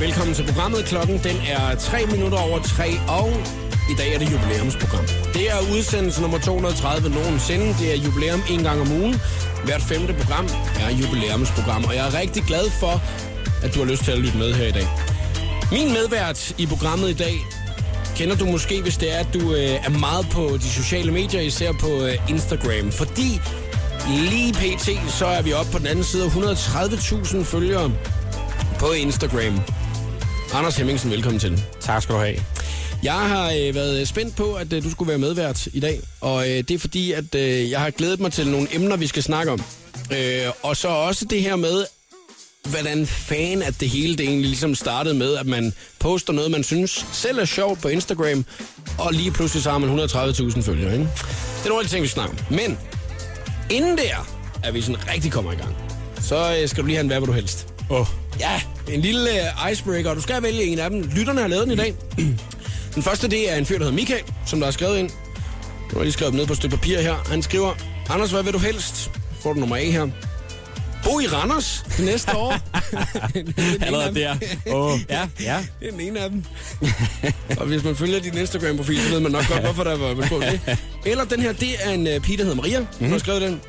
Velkommen til programmet. Klokken den er 3 minutter over 3, og i dag er det jubilæumsprogram. Det er udsendelse nummer 230 nogensinde. Det er jubilæum en gang om ugen. Hvert femte program er jubilæumsprogram, og jeg er rigtig glad for, at du har lyst til at lytte med her i dag. Min medvært i programmet i dag kender du måske, hvis det er, at du øh, er meget på de sociale medier, især på øh, Instagram. Fordi lige pt. så er vi oppe på den anden side af 130.000 følgere på Instagram. Anders Hemmingsen, velkommen til. Tak skal du have. Jeg har øh, været spændt på, at øh, du skulle være medvært i dag, og øh, det er fordi, at øh, jeg har glædet mig til nogle emner, vi skal snakke om. Øh, og så også det her med, hvordan fan at det hele det egentlig ligesom startede med, at man poster noget, man synes selv er sjovt på Instagram, og lige pludselig så har man 130.000 følgere. Ikke? Det er nogle af de ting, vi snakker om. Men inden der, at vi sådan rigtig kommer i gang, så øh, skal du lige have en hvad du helst. Åh, oh, Ja, en lille øh, icebreaker, og du skal vælge en af dem. Lytterne har lavet den i dag. Den første, det er en fyr, der hedder Michael, som der har skrevet ind. Nu har lige skrevet ned på et stykke papir her. Han skriver, Anders, hvad vil du helst? Får du nummer A her. Bo i Randers det næste år. Er allerede der. Oh, ja, ja. Det er den ene af dem. og hvis man følger din Instagram-profil, så ved man nok godt, hvorfor der var på det. Eller den her, det er en uh, pige, der hedder Maria, mm-hmm. har skrevet den.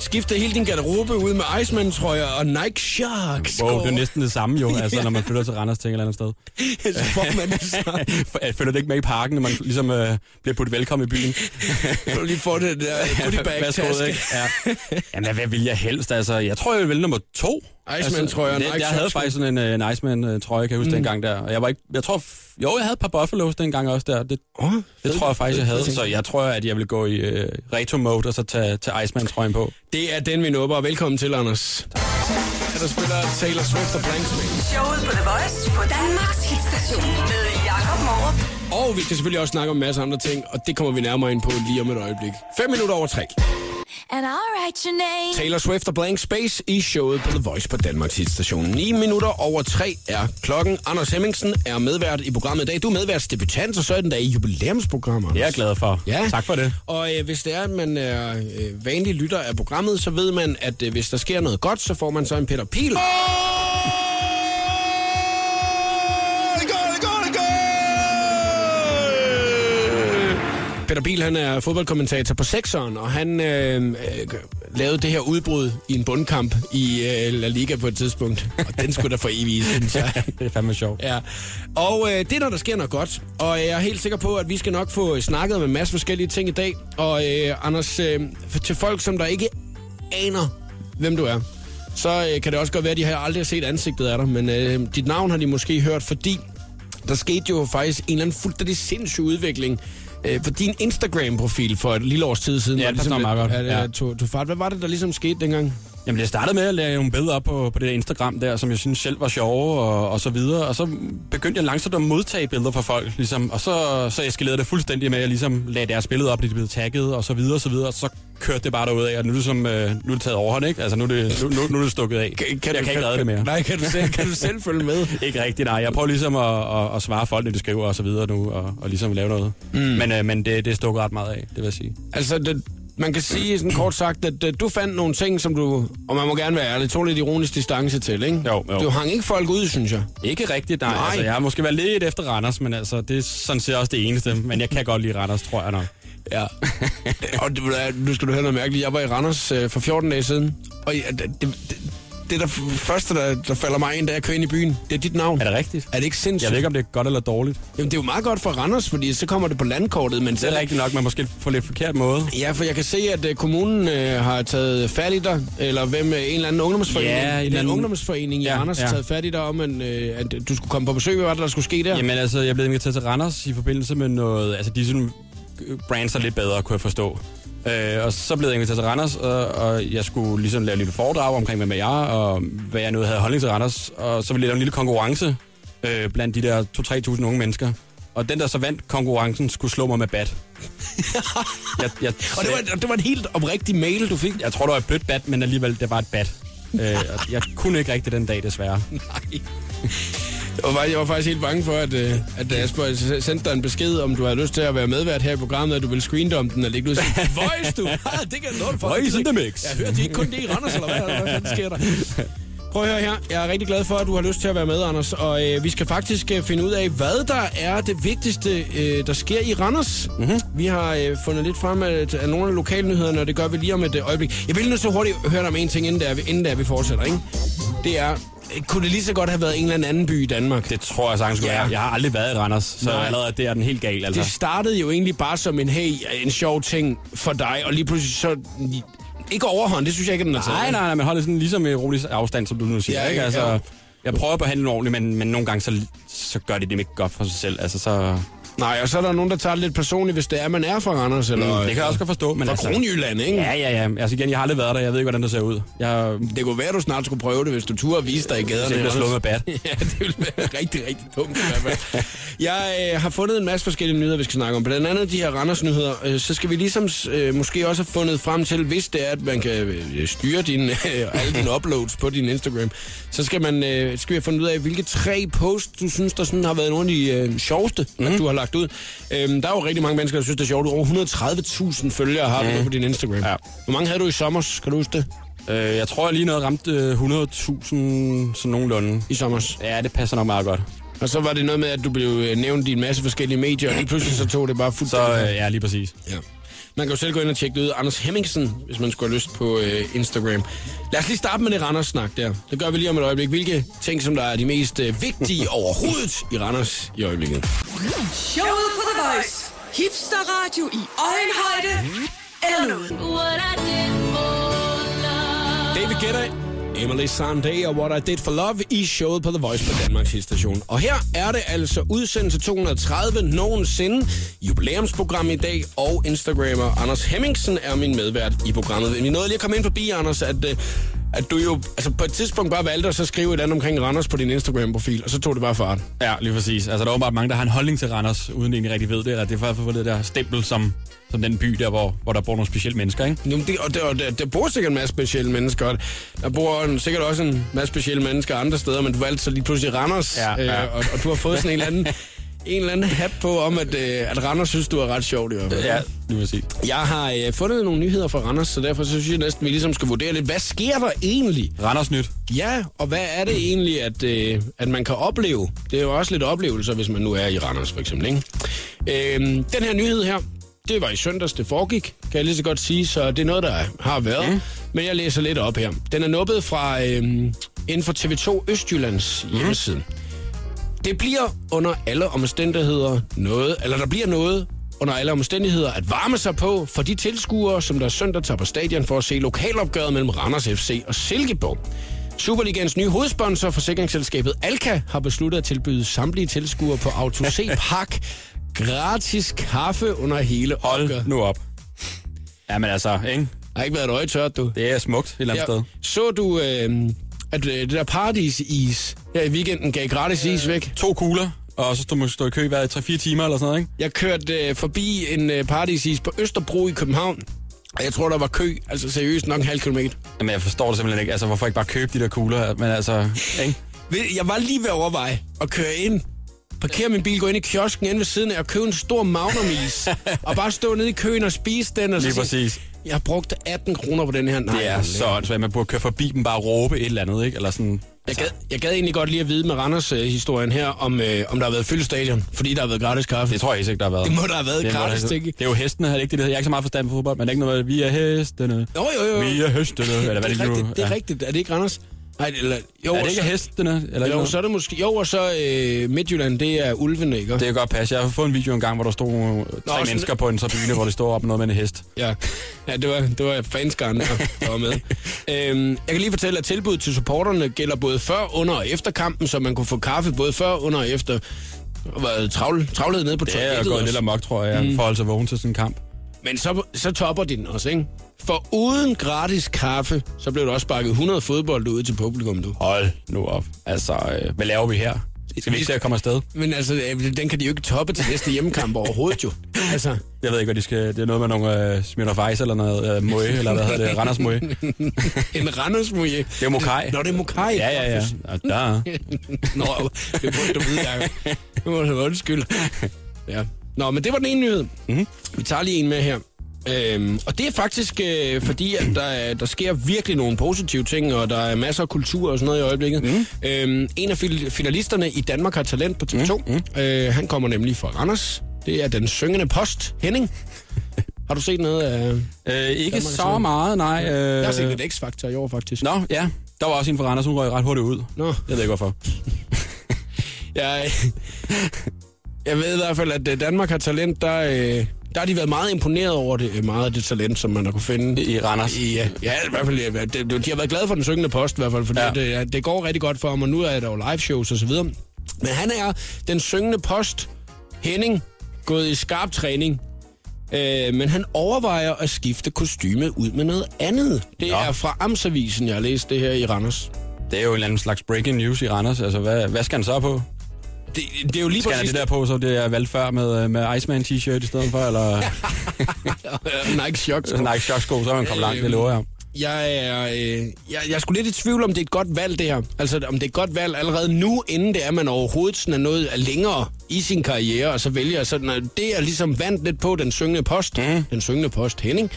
Skifte hele din garderobe ud med Iceman-trøjer og Nike Sharks. Wow, det er næsten det samme jo, altså når man flytter til Randers til et eller andet sted. så får man det så. Følger det ikke med i parken, når man ligesom øh, bliver puttet velkommen i byen? Du lige få det der goodie bag Værsgo, taske. ikke? Ja. Jamen, hvad vil jeg helst? Altså, jeg tror, jeg vil vælge nummer to. Iceman-trøjer og Altså, Nike jeg, jeg havde faktisk sådan en, øh, en Iceman-trøje, kan jeg huske, mm. dengang der. Og jeg var ikke, jeg tror, jo, jeg havde et par Buffalos dengang også der. Det, Åh, det fed- tror jeg faktisk, jeg fed havde. ting. Så jeg tror, at jeg vil gå i øh, retro-mode og så tage, tage Iceman-trøjen på. Det er den, vi nubber. og Velkommen til, Anders. Ja, der spiller Taylor Swift og Blank Space. Showet på The Voice på Danmarks hitstation med. Og vi skal selvfølgelig også snakke om en masse andre ting, og det kommer vi nærmere ind på lige om et øjeblik. 5 minutter over 3. And I'll write your name. Taylor Swift og Blank Space i showet på The Voice på Danmarks hitstation. 9 minutter over 3 er klokken. Anders Hemmingsen er medvært i programmet i dag. Du er medværtsdebutant, og så er den dag i jubilæumsprogrammer. Det er jeg glad for. Ja. Tak for det. Og øh, hvis det er, at man er øh, vanlig lytter af programmet, så ved man, at øh, hvis der sker noget godt, så får man så en Peter Pil. Peter Biel, han er fodboldkommentator på Sexeren, og han øh, øh, lavede det her udbrud i en bundkamp i øh, La Liga på et tidspunkt. Og den skulle der for evigt, synes jeg. Det er fandme sjovt. Ja, og øh, det er, når der sker noget godt. Og jeg er helt sikker på, at vi skal nok få snakket om en masse forskellige ting i dag. Og øh, Anders, øh, til folk, som der ikke aner, hvem du er, så øh, kan det også godt være, at de har aldrig set ansigtet af dig. Men øh, dit navn har de måske hørt, fordi der skete jo faktisk en eller anden fuldstændig sindssyg udvikling øh, på din Instagram-profil for et lille års tid siden. Ja, det passer ligesom, meget godt. at, Ja. tog, tog fart. Hvad var det, der ligesom skete dengang? Jamen, det startede med at lave nogle billeder op på, på det der Instagram der, som jeg synes selv var sjove og, og så videre. Og så begyndte jeg langsomt at modtage billeder fra folk, ligesom. Og så, så eskalerede det fuldstændig med, at jeg ligesom lagde deres billeder op, de blev tagget og så videre og så videre. Og så kørte det bare derud af, og nu er det, som, øh, nu er det taget overhånd, ikke? Altså, nu er det, nu, nu, nu er det stukket af. jeg kan ikke redde det mere. Nej, kan du selv, kan du selv følge med? Ikke rigtigt, nej. Jeg prøver ligesom at, at, at svare folk, når de skriver og så videre nu, og, og ligesom lave noget. Mm. Men, øh, men det, det er stukket ret meget af, det vil jeg sige. Altså, det, man kan sige sådan kort sagt, at, du fandt nogle ting, som du, og man må gerne være ærlig, tog lidt ironisk distance til, ikke? Jo, jo. Du hang ikke folk ud, synes jeg. Ikke rigtigt, nej. Nej. Altså, jeg har måske været lidt efter Randers, men altså, det er sådan set også det eneste. Men jeg kan godt lide Randers, tror jeg nok. Ja. og det, nu skal du høre noget mærkeligt. Jeg var i Randers øh, for 14 dage siden, og ja, det, det, det, der første, der, der falder mig ind, da jeg kører ind i byen, det er dit navn. Er det rigtigt? Er det ikke sindssygt? Jeg ved ikke, om det er godt eller dårligt. Jamen, det er jo meget godt for Randers, fordi så kommer det på landkortet, men Det er rigtigt nok, man måske på lidt forkert måde. Ja, for jeg kan se, at øh, kommunen øh, har taget fat i dig, eller hvem, øh, en eller anden ungdomsforening, Ja, en en, eller en anden- ungdomsforening i Ja, Randers har ja. taget fat i dig om, at, øh, at du skulle komme på besøg. Hvad var det, der skulle ske der? Jamen altså, jeg blev inviteret til Randers i forbindelse med noget... Altså, de sådan brands er lidt bedre, kunne jeg forstå. Øh, og så blev jeg inviteret til Randers, og, og jeg skulle ligesom lave en lille foredrag omkring, hvem jeg er, og hvad jeg nu havde holdning til Randers. Og så ville jeg lave en lille konkurrence øh, blandt de der 2-3.000 unge mennesker. Og den, der så vandt konkurrencen, skulle slå mig med bat. jeg, jeg, Og det var, det var en helt oprigtig mail, du fik. jeg tror, det var et blødt bat, men alligevel, det var et bat. øh, jeg kunne ikke rigtig den dag, desværre. Nej. Jeg var, jeg var faktisk helt bange for, at, øh, at da spurgte- sendte dig en besked, om du havde lyst til at være medvært her i programmet, at du ville screene om den, og lægge ud og sige, Voice, du! Ah, det kan dig for. Voice in the mix. Jeg hørte ikke kun det i Randers, eller hvad, hvad fanden sker der? Prøv at høre her. Jeg er rigtig glad for, at du har lyst til at være med, Anders. Og øh, vi skal faktisk øh, finde ud af, hvad der er det vigtigste, øh, der sker i Randers. Mm-hmm. Vi har øh, fundet lidt frem af, af nogle af lokalnyhederne, og det gør vi lige om et øh, øjeblik. Jeg vil nu så hurtigt høre dig om en ting, inden der, inden der vi fortsætter. Ikke? Det er, kunne det lige så godt have været en eller anden by i Danmark? Det tror jeg sagtens skulle Ja. være. Jeg har aldrig været i Randers, så Nej. allerede det er den helt gal, altså. Det startede jo egentlig bare som en, hey, en sjov ting for dig, og lige pludselig så... Ikke overhånd, det synes jeg ikke, den har taget. Nej, nej, nej, men holder sådan ligesom i rolig afstand, som du nu siger, Ja, ja, ikke? ja. Altså, jeg prøver at behandle den ordentligt, men, men nogle gange, så, så gør de det ikke godt for sig selv. Altså, så, Nej, og så er der nogen, der tager det lidt personligt, hvis det er, man er fra Randers, eller... det kan jeg også godt forstå. Men Fra altså, Kronjylland, ikke? Ja, ja, ja. Altså igen, jeg har aldrig været der. Jeg ved ikke, hvordan det ser ud. Jeg, Det kunne være, du snart skulle prøve det, hvis du turde vise dig i gaderne. jeg bliver slået med bat. ja, det ville være rigtig, rigtig dumt i hvert fald. Jeg øh, har fundet en masse forskellige nyheder, vi skal snakke om. Blandt andet de her Randers-nyheder. Øh, så skal vi ligesom øh, måske også have fundet frem til, hvis det er, at man kan øh, styre din, øh, alle dine uploads på din Instagram, så skal, man, øh, skal vi have fundet ud af, hvilke tre posts, du synes, der sådan har været nogle af de øh, sjoveste, mm. at du har lagt ud. Øh, der er jo rigtig mange mennesker, der synes, det er sjovt. Over 130.000 følgere har du mm. på din Instagram. Ja. Hvor mange havde du i sommer? Kan du huske det? øh, jeg tror, jeg lige noget ramte øh, 100.000 sådan nogenlunde. I sommer. Ja, det passer nok meget godt. Og så var det noget med, at du blev øh, nævnt i en masse forskellige medier, og lige pludselig så tog det bare fuldt. Så øh, ja, lige præcis. ja. Man kan jo selv gå ind og tjekke det ud. Anders Hemmingsen, hvis man skulle have lyst på øh, Instagram. Lad os lige starte med det Randers-snak der. Det gør vi lige om et øjeblik. Hvilke ting, som der er de mest øh, vigtige overhovedet i Randers i øjeblikket? Showet på The Voice. Hipster radio i øjenhøjde. Eller. David Guetta, Emily Sande og What I Did for Love i showet på The Voice på Danmarks station. Og her er det altså udsendelse 230 nogensinde, jubilæumsprogram i dag, og Instagrammer Anders Hemmingsen er min medvært i programmet. Vi nåede lige at komme ind forbi, Anders, at, øh, at du jo altså på et tidspunkt bare valgte at så skrive et eller andet omkring Randers på din Instagram-profil, og så tog det bare fart. Ja, lige præcis. Altså, der er åbenbart mange, der har en holdning til Randers, uden egentlig rigtig ved det. Eller det er for at få det der stempel som, som den by der, hvor, hvor der bor nogle specielle mennesker, ikke? Jamen, det, og der, og der, der bor sikkert en masse specielle mennesker. Der bor en, sikkert også en masse specielle mennesker andre steder, men du valgte så lige pludselig Randers, Ja, ja. Øh, og, og du har fået sådan en eller anden, en eller anden hat på om, at, øh, at Randers synes, du er ret sjovt i hvert fald. Ja, lige præcis. Jeg har øh, fundet nogle nyheder fra Randers, så derfor så synes jeg næsten, vi ligesom skal vurdere lidt, hvad sker der egentlig? Randers nyt. Ja, og hvad er det egentlig, at, øh, at man kan opleve? Det er jo også lidt oplevelser, hvis man nu er i Randers for eksempel. Ikke? Øhm, den her nyhed her, det var i søndags, det foregik, kan jeg lige så godt sige, så det er noget, der har været. Mm. Men jeg læser lidt op her. Den er nuppet fra øh, inden for TV2 Østjyllands hjemmeside. Det bliver under alle omstændigheder noget, eller der bliver noget under alle omstændigheder at varme sig på for de tilskuere, som der søndag tager på stadion for at se lokalopgøret mellem Randers FC og Silkeborg. Superligans nye hovedsponsor, forsikringsselskabet Alka, har besluttet at tilbyde samtlige tilskuere på Auto C Park gratis kaffe under hele opgøret. nu op. Ja, men altså, ikke? Der har ikke været et øje tørt, du. Det er smukt et eller andet sted. Så du, øh, at øh, det der paradis-is her i weekenden gav gratis is væk? To kugler, og så stod man stå i kø hver 3-4 timer eller sådan noget, ikke? Jeg kørte øh, forbi en øh, paradisis på Østerbro i København, og jeg tror, der var kø, altså seriøst nok en halv kilometer. Jamen, jeg forstår det simpelthen ikke. Altså, hvorfor ikke bare købe de der kugler? Men altså, ikke? Ved- Jeg var lige ved at overveje at køre ind, parkere min bil, gå ind i kiosken inde ved siden af og købe en stor magnumis, og bare stå nede i køen og spise den. Og så Lige præcis. Jeg har brugt 18 kroner på den her. Nej, Det er så åndssvagt. Man burde køre forbi dem bare og råbe et eller andet, ikke? Eller sådan... Jeg gad, jeg gad egentlig godt lige at vide med Randers-historien her, om, øh, om der har været fyldt stadion, fordi der har været gratis kaffe. Det tror jeg ikke, der har været. Det må der have været Det gratis, der- tænke. Det er jo hestene, er det ikke det, det? Jeg er ikke så meget forstand på fodbold, men det er ikke noget vi er hestene. Jo, jo, jo. Vi er hestene, eller hvad det det, er nu rigtigt, det er ja. rigtigt. Er det ikke Randers? Nej, eller, jo, Er det ikke så- hestene? Eller Jo, noget? så er det måske... Jo, og så øh, Midtjylland, det er ulvene, ikke? Det kan godt passe. Jeg har fået en video engang, hvor der stod tre sådan- mennesker på en tribune, hvor det står op med noget med en hest. Ja, ja det, var, det var fanskaren, der, var med. øhm, jeg kan lige fortælle, at tilbuddet til supporterne gælder både før, under og efter kampen, så man kunne få kaffe både før, under og efter. Var travl, travlhed nede på Det er toilettet gået lidt amok, tror jeg, mm. for at holde sig vågen til sådan en kamp. Men så, så topper de den også, ikke? For uden gratis kaffe, så blev der også sparket 100 fodbold ud til publikum, du. Hold nu op. Altså, øh, hvad laver vi her? Skal vi ikke se at komme afsted? Men altså, øh, den kan de jo ikke toppe til næste hjemmekamp overhovedet, jo. Altså, Jeg ved ikke, hvad de skal... Det er noget med nogle øh, Smirnoff Ice eller noget øh, møje, eller hvad hedder det? Randers møje. Det en Randersmuje. er jo Mokai. Nå, det er Mokai. Ja, ja, ja. Og der. Nå, det burde du vide, Jacob. Det må du undskyld. Ja. Nå, men det var den ene nyhed. Mhm. Vi tager lige en med her. Øhm, og det er faktisk øh, fordi, at der, er- der sker virkelig nogle positive ting, og der er masser af kultur og sådan noget i øjeblikket. Mm. Øhm, en af finalisterne i Danmark har talent på TV2. Mm. Øh, han kommer nemlig fra Randers. Det er den syngende post, Henning. Har du set noget af... Øh, ikke Danmark så meget, nej. Øh, Jeg har set lidt X-Factor i år, faktisk. Nå, ja. Der var også en fra Randers, hun røg ret hurtigt ud. Nå. Jeg ved ikke, hvorfor. Jeg, jeg ved i hvert fald, at øh, Danmark har talent. Der, øh, der har de været meget imponeret over det, øh, meget af det talent, som man har kunne finde. I Randers. I, ja, ja, i hvert fald. Ja, det- de har været glade for den syngende post, i hvert fald, fordi Ja. ja. det, ja, det går rigtig godt for ham, og nu er der jo live shows og så videre. Men han er den syngende post, Henning, gået i skarp træning. Øh, men han overvejer at skifte kostyme ud med noget andet. Det Nå. er fra Amtsavisen, jeg har læst det her i Randers. Det er jo en eller anden slags breaking news i Randers. Altså, hvad, hvad skal han så på? Det, det er jo lige Skal præcis... det der på, så det er valgt før med, øh, med Iceman t-shirt i stedet for, eller Nike Shock. Nike Shock-sko, så er han kommet langt, det lover jeg. Jeg er, øh, jeg, jeg skulle lidt i tvivl om det er et godt valg det her. Altså om det er et godt valg allerede nu, inden det er, man overhovedet sådan er noget er længere i sin karriere, og så vælger sådan, at det er ligesom vandt lidt på den syngende post, mm. den syngende post Henning.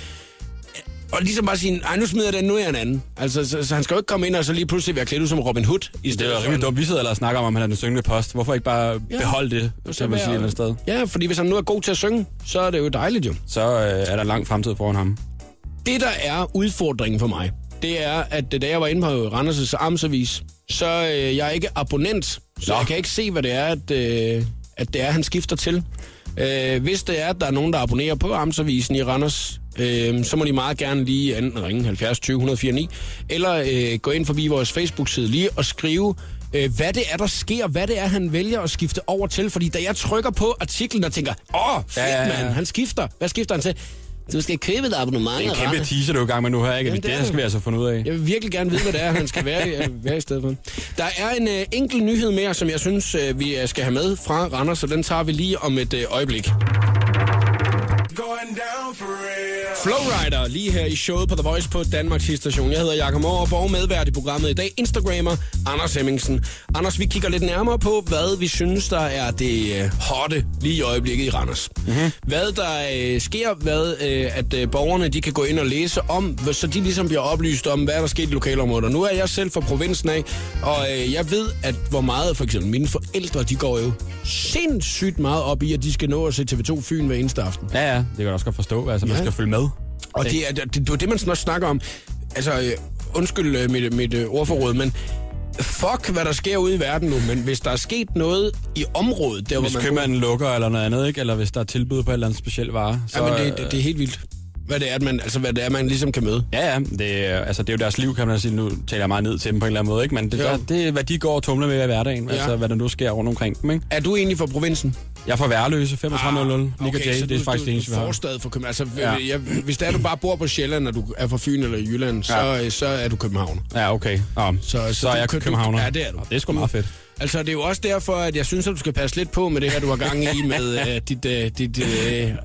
Og ligesom bare sige, ej nu smider jeg den, nu er jeg en anden. Altså, så, så han skal jo ikke komme ind og så lige pludselig være klædt ud som Robin Hood. I Det stedet er jo for rimelig dumt. Vi sidder ellers og snakker om, om han er den syngende post. Hvorfor ikke bare Ja. beholde det, så kan man sige et eller sted? Ja, fordi hvis han nu er god til at synge, så er det jo dejligt jo. Så øh, er der lang fremtid foran ham. Det, der er udfordringen for mig, det er, at da jeg var inde på Randers' Amtsavis, så øh, jeg er ikke abonnent, så Nå. jeg kan ikke se, hvad det er, at, øh, at det er, han skifter til. Øh, hvis det er, at der er nogen, der abonnerer på Amtsavisen i Randers, øh, så må de meget gerne lige enten ringe 70 20 104 9, eller øh, gå ind forbi vores Facebook-side lige og skrive, øh, hvad det er, der sker, hvad det er, han vælger at skifte over til. Fordi da jeg trykker på artiklen og tænker, åh, fedt Ja, ja, ja. mand, han skifter. Hvad skifter han til? Du skal købe et abonnement. Det er en af kæmpe Randers. teaser, du er i gang med nu her, ikke? Jamen, det, det er det skal vi altså finde ud af. Jeg vil virkelig gerne vide, hvad det er, han skal være, i- være i stedet for. Der er en øh, enkelt nyhed mere, som jeg synes, øh, vi øh, skal have med fra Randers, så den tager vi lige om et øh, øjeblik. Flowrider, lige her i showet på The Voice på Danmarks station. Jeg hedder Jakob Morup og medvært i programmet i dag, Instagrammer Anders Hemmingsen. Anders, vi kigger lidt nærmere på, hvad vi synes, der er det øh, hotte lige i øjeblikket i Randers. Mm-hmm. Hvad der øh, sker, hvad øh, at øh, borgerne de kan gå ind og læse om, så de ligesom bliver oplyst om, hvad der sker i lokalområdet. Og nu er jeg selv fra provinsen af, og øh, jeg ved, at hvor meget for eksempel mine forældre, de går jo sindssygt meget op i, at de skal nå at se TV2 Fyn hver eneste aften. Ja, ja, det kan jeg også godt forstå. Altså, man Ja. skal følge med. Og det er det, det, det, det man sådan også snakker om. Altså, øh, undskyld øh, mit, mit øh, ordforråd, men fuck, hvad der sker ude i verden nu, men hvis der er sket noget i området, der Hvis hvor man... købmanden lukker eller noget andet, ikke? Eller hvis der er tilbud på et eller andet speciel vare. Så, ja, men det, det, det er helt vildt. Hvad det er, at man, altså, hvad det er, man ligesom kan møde. Ja, ja, det altså, det er jo deres liv, kan man sige. Nu taler jeg meget ned til dem på en eller anden måde, ikke? Men det, der, det er, hvad de går og tumler med i hverdagen. Ja. Altså, hvad der nu sker rundt omkring dem, ikke? Er du egentlig fra provinsen? Jeg er fra Værløse, 3500. Ah, okay, J, så det er du, faktisk det eneste, vi har. forstad for København. Altså, Ja. ja. jeg, hvis det er, du bare bor på Sjælland, og du er fra Fyn eller Jylland, så, Ja. øh, så er du københavner. Ja, okay. Nå, så, så, så er du jeg du- københavner. Ja, det er du. Nå, det er sgu meget fedt. Altså, det er jo også derfor, at jeg synes, at du skal passe lidt på med det her, du har gang i med øh, dit, øh, dit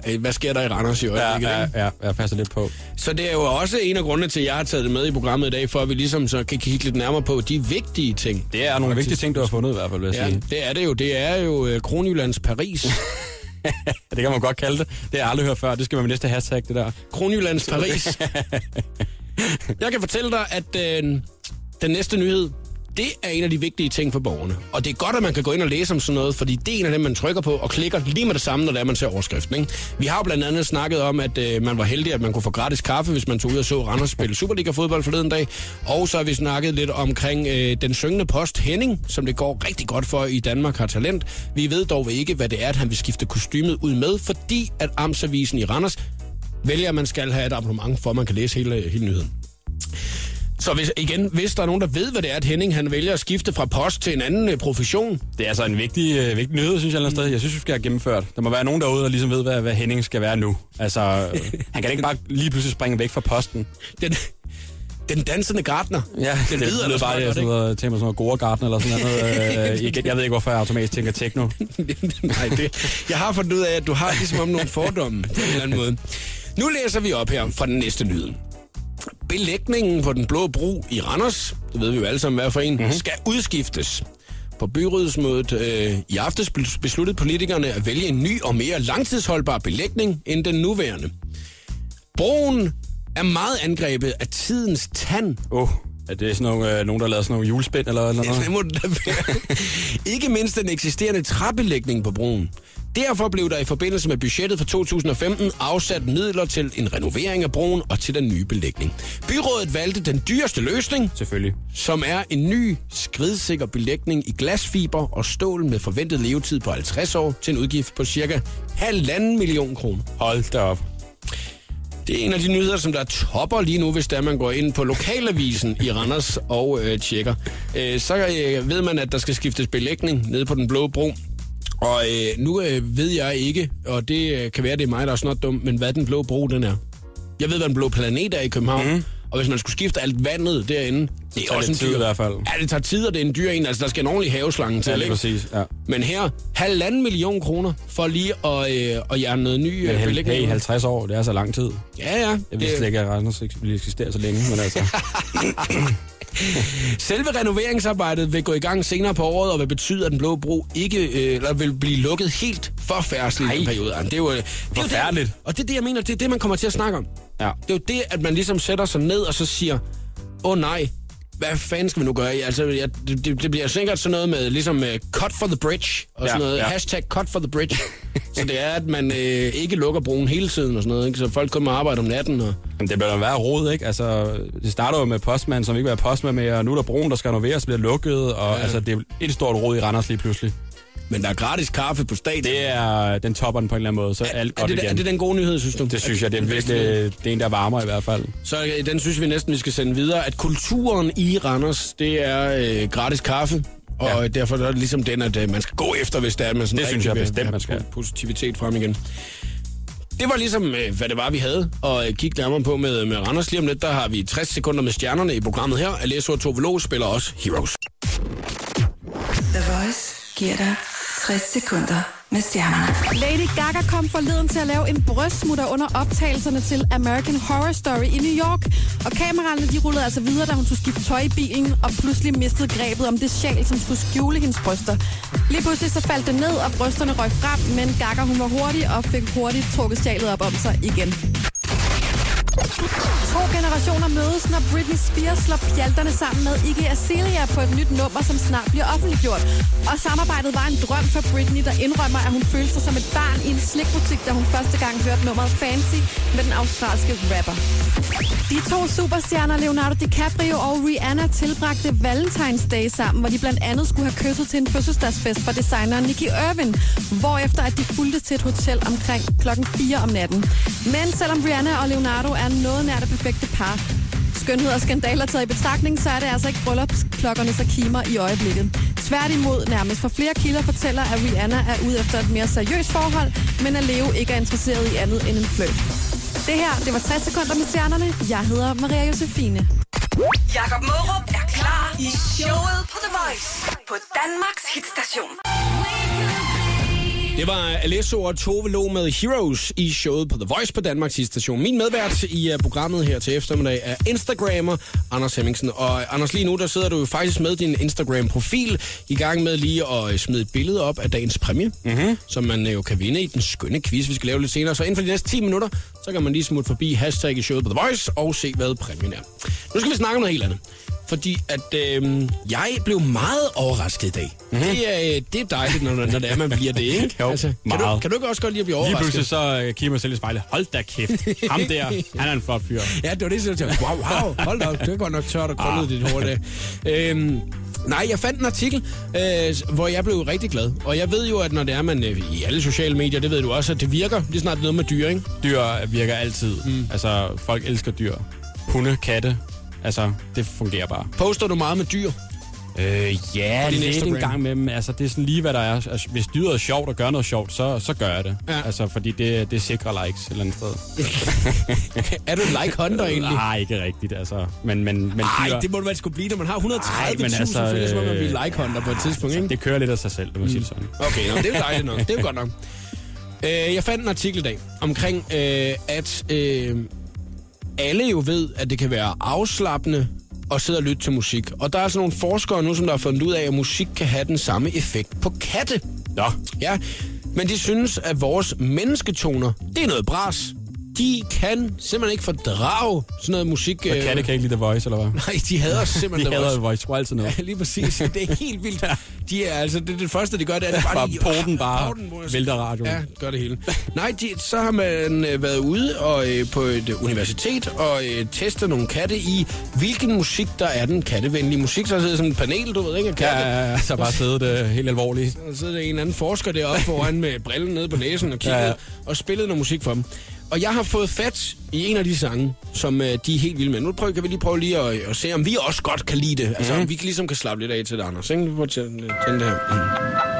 øh, hvad sker der i Randers i Ja, øjeblikket. ja, ikke? ja, jeg passer lidt på. Så det er jo også en af grundene til, at jeg har taget det med i programmet i dag, for at vi ligesom så kan kigge lidt nærmere på de vigtige ting. Det er nogle Faktisk. vigtige ting, du har fundet i hvert fald, vil jeg Ja, sige. det er det jo. Det er jo øh, Kronjyllands Paris. Det kan man godt kalde det. Det har jeg aldrig hørt før. Det skal man med næste hashtag, det der. Kronjyllands Paris. Jeg kan fortælle dig, at øh, den næste nyhed, det er en af de vigtige ting for borgerne. Og det er godt, at man kan gå ind og læse om sådan noget, fordi det er en af dem, man trykker på og klikker lige med det samme, når det er, man ser overskriften. Ikke? Vi har jo blandt andet snakket om, at øh, man var heldig, at man kunne få gratis kaffe, hvis man tog ud og så Randers spille Superliga-fodbold forleden dag. Og så har vi snakket lidt omkring øh, den syngende post Henning, som det går rigtig godt for i Danmark har talent. Vi ved dog ikke, hvad det er, at han vil skifte kostymet ud med, fordi at Amtsavisen i Randers vælger, at man skal have et abonnement, for at man kan læse hele, hele nyheden. Så hvis, igen, hvis der er nogen, der ved, hvad det er, at Henning han vælger at skifte fra post til en anden øh, profession, Det er altså en vigtig, øh, vigtig nyhed, synes jeg, eller sted. Jeg synes, vi skal have gennemført. Der må være nogen derude, der ligesom ved, hvad, hvad Henning skal være nu. Altså, øh, han kan ikke bare lige pludselig springe væk fra posten. den, den dansende gartner, Ja, den det lyder da bare jeg sådan noget, tænker sådan noget Goregarten eller sådan noget. Øh, igen, jeg ved ikke, hvorfor jeg automatisk tænker techno. Nej, det, jeg har fundet ud af, at du har ligesom om nogle fordomme på en eller anden måde. Nu læser vi op her fra den næste nyhed. Belægningen på den blå bro i Randers, det ved vi jo alle sammen, hvad for en, mm-hmm. skal udskiftes. På byrådsmødet øh, i aftes besluttede politikerne at vælge en ny og mere langtidsholdbar belægning end den nuværende. Broen er meget angrebet af tidens tand. Åh, oh, er det sådan nogle, øh, nogen, der har lavet sådan nogle julespind eller eller noget? Det må det da være. Ikke mindst den eksisterende træbelægning på broen. Derfor blev der i forbindelse med budgettet for 2015 afsat midler til en renovering af broen og til den nye belægning. Byrådet valgte den dyreste løsning, Selvfølgelig. som er en ny skridsikker belægning i glasfiber og stål med forventet levetid på 50 år til en udgift på cirka halvanden million kroner. Hold da op. Det er en af de nyheder, som der topper lige nu, hvis der man går ind på lokalavisen i Randers og øh, tjekker. Øh, så øh, ved man, at der skal skiftes belægning nede på den blå bro. Og øh, nu øh, ved jeg ikke, og det øh, kan være, det er mig, der er snot dum, men hvad den blå bro den er. Jeg ved, hvad den blå planet er i København. Mm. Og hvis man skulle skifte alt vandet derinde, det er tager også en tid dyr. i hvert fald. Ja, det tager tid, og det er en dyr en. Altså, der skal en ordentlig haveslange til. Ja, lige præcis. Ja. Men her, halvanden million kroner for lige at, øh, at jerne noget ny Men øh, belægning. hey, 50 år, det er så lang tid. Ja, ja. Jeg vidste slet ikke, at Randers ikke ville eksistere så længe, men altså... Selve renoveringsarbejdet vil gå i gang senere på året, og vil betyde, at den blå bro ikke øh, eller vil blive lukket helt for færdsel i den periode. Jamen, Det er jo, øh, det er jo. Det, og det er det, jeg mener, det er det, man kommer til at snakke om. Ja. Det er jo det, at man ligesom sætter sig ned og så siger, åh oh, nej, hvad fanden skal vi nu gøre? Altså, jeg, det, det, bliver sikkert sådan noget med ligesom uh, cut for the bridge, og sådan Ja, noget. ja. Hashtag cut for the bridge. så det er, at man øh, ikke lukker broen hele tiden og sådan noget, ikke? så folk kommer og arbejde om natten. Og... Men det bliver da være rod, ikke? Altså, det starter jo med postmand, som ikke vil være postmand mere, og nu er der broen, der skal renoveres, bliver lukket, og ja. altså, det er et stort rod i Randers lige pludselig. Men der er gratis kaffe på stadion. Det er, den topper den på en eller anden måde, så er alt er, godt det, igen. er det den gode nyhed, synes du? det synes jeg, det er, Den bedste det er en, der varmer i hvert fald. Så øh, den synes vi næsten, vi skal sende videre, at kulturen i Randers, det er øh, gratis kaffe. Og Ja. derfor er det ligesom den, at øh, man skal gå efter, hvis det er, at man sådan Det synes jeg bestemt, man skal. po- Positivitet frem igen. Det var ligesom, øh, hvad det var, vi havde at øh, kigge nærmere på med, med Randers. Lige om lidt, der har vi 60 sekunder med stjernerne i programmet her. Alessio og Tove Lo spiller også Heroes. The Voice giver dig 60 sekunder med stjernerne. Lady Gaga kom forleden til at lave en brystmutter under optagelserne til American Horror Story i New York. Og kameraerne de rullede altså videre, da hun skulle skifte tøj i bilen, og pludselig mistede grebet om det sjal, som skulle skjule hendes bryster. Lige pludselig så faldt det ned, og brysterne røg frem, men Gaga hun var hurtig og fik hurtigt trukket sjalet op om sig igen. To generationer mødes, når Britney Spears slår pjalterne sammen med Iggy Azalea på et nyt nummer, som snart bliver offentliggjort. Og samarbejdet var en drøm for Britney, der indrømmer, at hun følte sig som et barn i en slikbutik, da hun første gang hørte nummeret Fancy med den australske rapper. De to superstjerner Leonardo DiCaprio og Rihanna tilbragte Valentine's Day sammen, hvor de blandt andet skulle have kysset til en fødselsdagsfest for designeren Nicky Irvin, hvorefter at de fulgte til et hotel omkring klokken 4 om natten. Men selvom Rihanna og Leonardo er noget nær det perfekte par, skønhed og skandaler taget i betragtning, så er det altså ikke bryllupsklokkerne, så kimer i øjeblikket. Tværtimod nærmest, for flere kilder fortæller, at Rihanna er ude efter et mere seriøst forhold, men at Leo ikke er interesseret i andet end en fløjt. Det her, det var 60 sekunder med stjernerne. Jeg hedder Maria Josefine. Jakob Mørup er klar i showet på The Voice på Danmarks hitstation. Det var Alesso og Tove Lo med Heroes i showet på The Voice på Danmarks station. Min medvært i uh, programmet her til eftermiddag er Instagrammer Anders Hemmingsen. Og Anders, lige nu der sidder du faktisk med din Instagram-profil i gang med lige at uh, smide et billede op af dagens præmie, mm-hmm. som man jo kan vinde i den skønne quiz, vi skal lave lidt senere. Så inden for de næste 10 minutter, så kan man lige smutte forbi hashtag i showet på The Voice og se, hvad præmien er. Nu skal vi snakke om noget helt andet. Fordi at øh, jeg blev meget overrasket i dag. Mm-hmm. Det, er, det er dejligt, når, når det er, man bliver det, ikke? Altså, Jo, kan, du, meget. kan du ikke også godt lide at blive Lige overrasket? pludselig så øh, kigger man selv i spejlet. Hold da kæft. Ham der, han er en flot fyr. Ja, det var det, jeg tænkte, wow, wow, hold da op, det er godt nok tørt og krøllet Ah. dit hår der. Øhm, nej, jeg fandt en artikel, øh, hvor jeg blev rigtig glad. Og jeg ved jo, at når det er man øh, i alle sociale medier, det ved du også, at det virker lige snart noget med dyr, ikke? Dyr virker altid. Mm. Altså, folk elsker dyr. Hunde, katte. Altså, det fungerer bare. Poster du meget med dyr? Øh, ja, lidt Instagram. en gang med dem. Altså, det er sådan lige, hvad der er. Altså, hvis dyret er sjovt og gør noget sjovt, så, så gør jeg det. Ja. Altså, fordi det, det sikrer likes et eller andet sted. er du en like hunter egentlig? Nej, ikke rigtigt, altså. Men, men, men Nej, dyr, det må du vel skulle blive, når man har 130.000, Ej, men altså, altså, så om man øh, bliver like hunter på et tidspunkt, ikke? det kører lidt af sig selv, det må mm. sige sådan. Okay, nå, det er jo dejligt nok. Det er jo godt nok. Øh, jeg fandt en artikel i dag omkring, øh, at øh, alle jo ved, at det kan være afslappende at sidde og lytte til musik. Og der er sådan nogle forskere nu, som der har fundet ud af, at musik kan have den samme effekt på katte. Nå, Ja, men de synes, at vores mennesketoner, det er noget bras. De kan simpelthen ikke fordrage sådan noget musik. Og katte kan ikke lide The Voice, eller hvad? Nej, de hader simpelthen De The hader Voice. The Voice, sgu altid noget. Ja, lige præcis. Det er helt vildt. De er, altså, det, det første, de gør, det er, er bare, Bare lige- porten bare porten, vælter radioen. Ja, gør det hele. Nej, de, så har man øh, været ude og, øh, på et øh, universitet og øh, testet nogle katte i, hvilken musik der er den kattevenlige musik. Så sidder sådan et panel, du ved ikke, af katte. ja, ja, så bare siddet uh, helt alvorligt. Så sidder der en anden forsker deroppe foran med brillen nede på næsen og kigget Ja, ja, ja. og spillet noget musik for dem. Og jeg har fået fat i en af de sange, som øh, de er helt vilde med. Nu prøver, kan vi lige prøve lige at, at se, om vi også godt kan lide det. Altså, Mhm. om vi ligesom kan slappe lidt af til det, Anders. Ikke? Vi prøver at tænde tænde det her. Mm.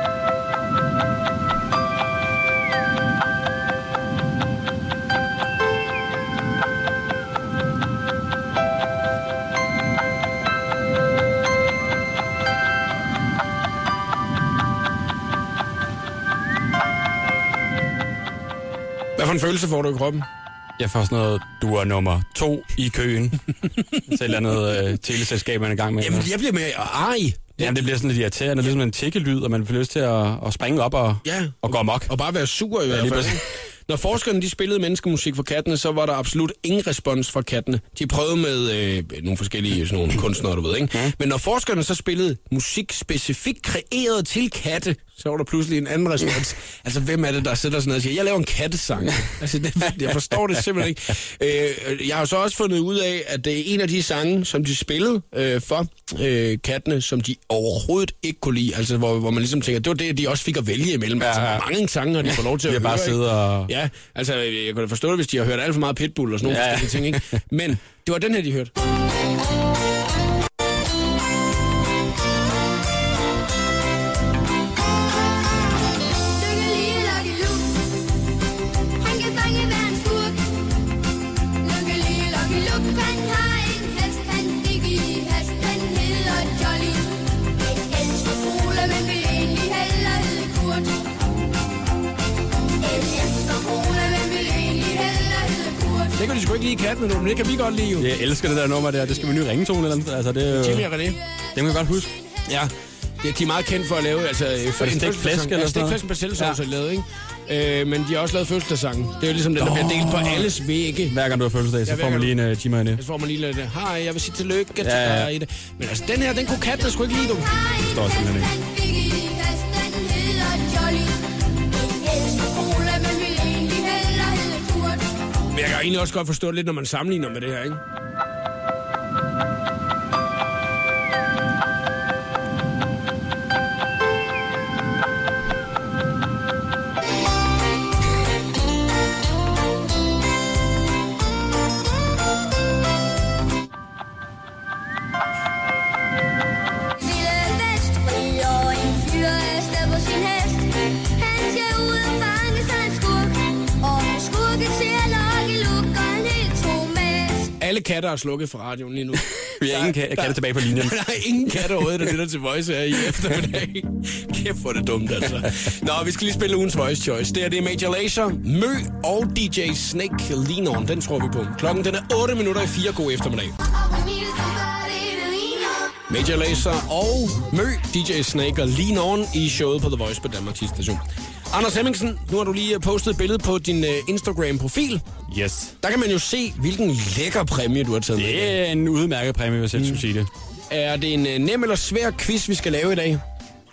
Hvad for en følelse får du i kroppen? Jeg får sådan noget, du er nummer to i køen. til et eller andet uh, teleselskab, man er i gang med. Jamen, jeg bliver mere ej. Jamen, det bliver sådan lidt irriterende. Det er ligesom en tikkelyd, og man får lyst til at, at springe op og, Ja. og gå amok. Og bare være sur i hvert fald. Når forskerne de spillede menneskemusik for kattene, så var der absolut ingen respons fra kattene. De prøvede med øh, nogle forskellige sådan nogle kunstnere, du ved, ikke? Men når forskerne så spillede musik specifikt kreeret til katte, så var der pludselig en anden respons. altså, hvem er det, der sidder sådan noget og siger, jeg laver en kattesang? altså, det, jeg forstår det simpelthen ikke. Øh, jeg har så også fundet ud af, at det er en af de sange, som de spillede øh, for øh, kattene, som de overhovedet ikke kunne lide. Altså, hvor, hvor man ligesom tænker, det var det, de også fik at vælge imellem. Ja, Ja, altså, ja. hvor mange sange har de fået lov til at høre? bare ikke? siddet og... Ja, altså, jeg kunne da forstå det, hvis de har hørt alt for meget Pitbull og sådan nogle Ja, ting, ikke? Men det var den her, de hørte. Lide men det kan vi godt lide jo. Jeg elsker det der nummer der. Det skal vi ny ringetone eller andet. Altså, det, er jo- Jimmy og René. det kan jeg godt huske. Ja, det, de er meget kendt for at lave, altså... øh, For det stegt flæsk eller Ja, sådan noget? flæsk med ja. lavet, ikke? Øh, men de har også lavet fødselsdagssange. Det er jo ligesom den, der bliver delt på alles vægge. Hver gang du har fødselsdag, så Ja, får man lige en uh, Jimmy og René. Så får man lige lidt, hej, jeg vil sige tillykke til Ja, ja. dig det. Men altså, den her, den kunne kattene sgu ikke lide, du. Forstår simpelthen ikke. Men jeg kan egentlig også godt forstå det lidt, når man sammenligner med det her, ikke? Er slukket fra radioen lige nu. Vi har ingen ka- katte tilbage på linjen. Der er ingen katte overhovedet, der lytter til Voice her i eftermiddag. Kæft, hvor det dumt, altså. Nå, vi skal lige spille ugens Voice Choice. Det er det er Major Lazer, Mø og DJ Snake Lean On. Den tror vi på. Klokken den er 8 minutter i 4. God eftermiddag. Major Lazer og Mø, DJ Snake og Lean On i showet på The Voice på Danmarks station. Anders Hemmingsen, nu har du lige postet et billede på din uh, Instagram-profil. Yes. Der kan man jo se, hvilken lækker præmie du har taget med. Det er en udmærket præmie, hvis jeg mm. skulle sige det. Er det en uh, nem eller svær quiz, vi skal lave i dag?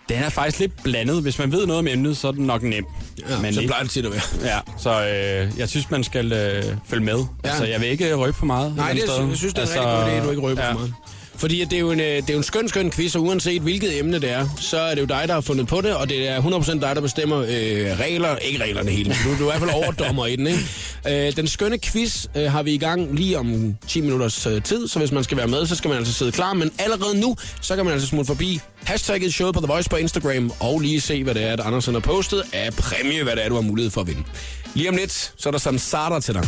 Den er faktisk lidt blandet. Hvis man ved noget om emnet, så er den nok nem. Ja, Men så ikke- plejer det tit at være. Ja, så øh, jeg synes, man skal øh, følge med. Ja. Altså, jeg vil ikke røbe for meget. Nej, et det, jeg synes, det er en sted. rigtig god idé, at du ikke røber ja. for meget. Fordi det, er jo en, øh, det er jo en skøn, skøn quiz, og uanset hvilket emne det er, så er det jo dig, der har fundet på det, og det er 100% dig, der bestemmer øh, regler, ikke reglerne hele, men du, du er i hvert fald overdommer i den, ikke? Øh, den skønne quiz øh, har vi i gang lige om 10 minutters øh, tid, så hvis man skal være med, så skal man altså sidde klar, men allerede nu, så kan man altså smutte forbi hashtagget showet på The Voice på Instagram, og lige se, hvad det er, at Andersen har postet af præmie, hvad det er, du har mulighed for at vinde. Lige om lidt, så er der sådan starter til dig.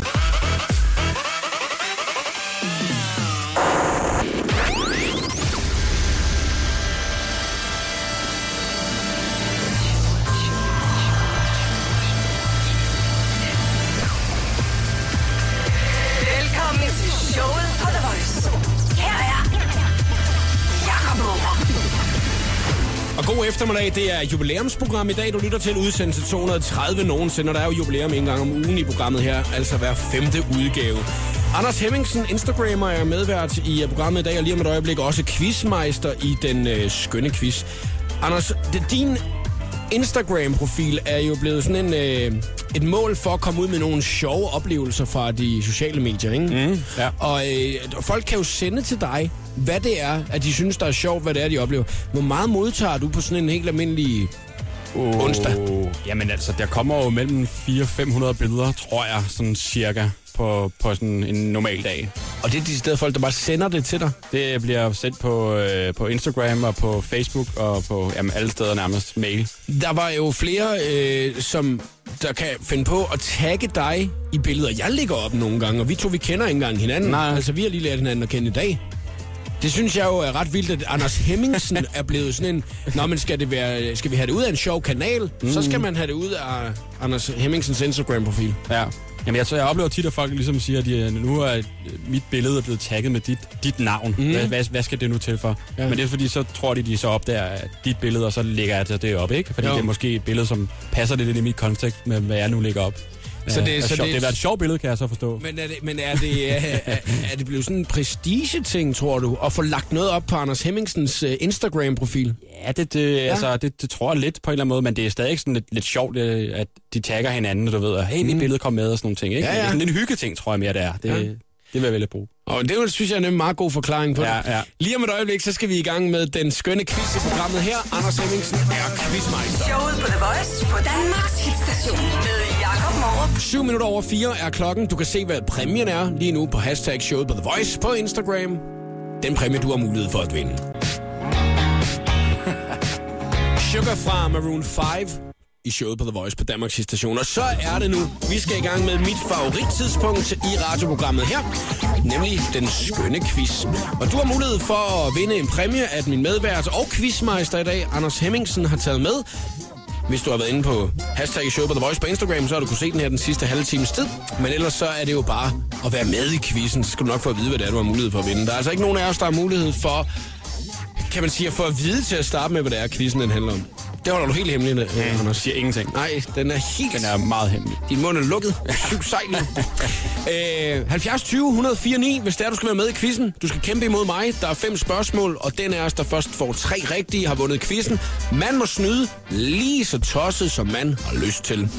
Eftermiddag, det er jubilæumsprogram i dag. Du lytter til udsendelse 230 nogensinde, og der er jo jubilæum en gang om ugen i programmet her, altså hver femte udgave. Anders Hemmingsen, Instagrammer, er medvært i øh, programmet i dag, og lige om et øjeblik også quizmeister i den øh, skønne quiz. Anders, det, din Instagram-profil er jo blevet sådan en, øh, et mål for at komme ud med nogle sjove oplevelser fra de sociale medier, ikke? Mm, ja. Og øh, folk kan jo sende til dig, hvad det er, at de synes, der er sjovt, hvad det er, de oplever. Hvor meget modtager du på sådan en helt almindelig... Oh, Onsdag. Jamen altså, der kommer jo mellem 400-500 billeder, tror jeg, sådan cirka, på, på sådan en normal dag. Og det er de steder folk, der bare sender det til dig. Det bliver sendt på, øh, på Instagram og på Facebook og på jamen, alle steder nærmest mail. Der var jo flere, øh, som der kan finde på at tagge dig i billeder. Jeg ligger op nogle gange, og vi to, vi kender ikke engang hinanden. Nej. Altså, vi har lige lært hinanden at kende i dag. Det synes jeg jo er ret vildt, at Anders Hemmingsen er blevet sådan en... Nå, men skal, det være, skal vi have det ud af en sjov kanal, mm. så skal man have det ud af Anders Hemmingsens Instagram-profil. Ja. Jamen, jeg, så jeg oplever tit, at folk ligesom siger, at de, nu er mit billede er blevet tagget med dit, dit navn. Mm. Hvad, hvad, hvad skal det nu til for? Ja. Men det er fordi, så tror de, de så opdager at dit billede, og så lægger jeg det op, ikke? Fordi jo. det er måske et billede, som passer lidt ind i mit kontekst med, hvad jeg nu lægger op. Så det- er så det- det har været et sjovt billede, kan jeg så forstå. Men er det, men er det, er, er, er det blevet sådan en prestige-ting, tror du, at få lagt noget op på Anders Hemmingsens uh, Instagram-profil? Ja, det, det, ja. Altså, det, det tror jeg lidt på en eller anden måde, men det er stadig sådan lidt, lidt sjovt, øh, at de tagger hinanden, du ved, og hey, mit billede kom med og sådan nogle ting, ikke? Ja, ja. Det er sådan en hyggeting, tror jeg mere, det er. Det, Ja. det vil jeg vel bruge. Og det er, synes jeg er en meget god forklaring på Ja, det. ja. Lige om et øjeblik, så skal vi i gang med den skønne quiz i programmet her. Anders Hemmingsen er quizmeister. Showet på The Voice på Danmarks hitstation med. 7 minutter over 4 er klokken. Du kan se, hvad præmien er lige nu på hashtag showet på The Voice på Instagram. Den præmie, du har mulighed for at vinde. Sugar fra Maroon 5 i showet på The Voice på Danmarks station. Og så er det nu, vi skal i gang med mit favorittidspunkt i radioprogrammet her, nemlig den skønne quiz. Og du har mulighed for at vinde en præmie, at min medvært og quizmeister i dag, Anders Hemmingsen, har taget med. Hvis du har været inde på hashtag show på The Voice på Instagram, så har du kunne se den her den sidste halve times tid. Men ellers så er det jo bare at være med i quizzen. Så skal du nok få at vide, hvad det er, du har mulighed for at vinde. Der er altså ikke nogen af os, der har mulighed for, kan man sige, at få at vide til at starte med, hvad det er, quizzen den handler om. Det holder du helt hemmeligt, øh, Anders. siger ingenting. Nej, den er helt... Den er meget hemmelig. Din mund er lukket. Syg sejl. øh, 70 20 104 9, hvis det er, du skal være med i quizzen. Du skal kæmpe imod mig. Der er fem spørgsmål, og den af os, der først får tre rigtige, har vundet quizzen. Man må snyde lige så tosset, som man har lyst til.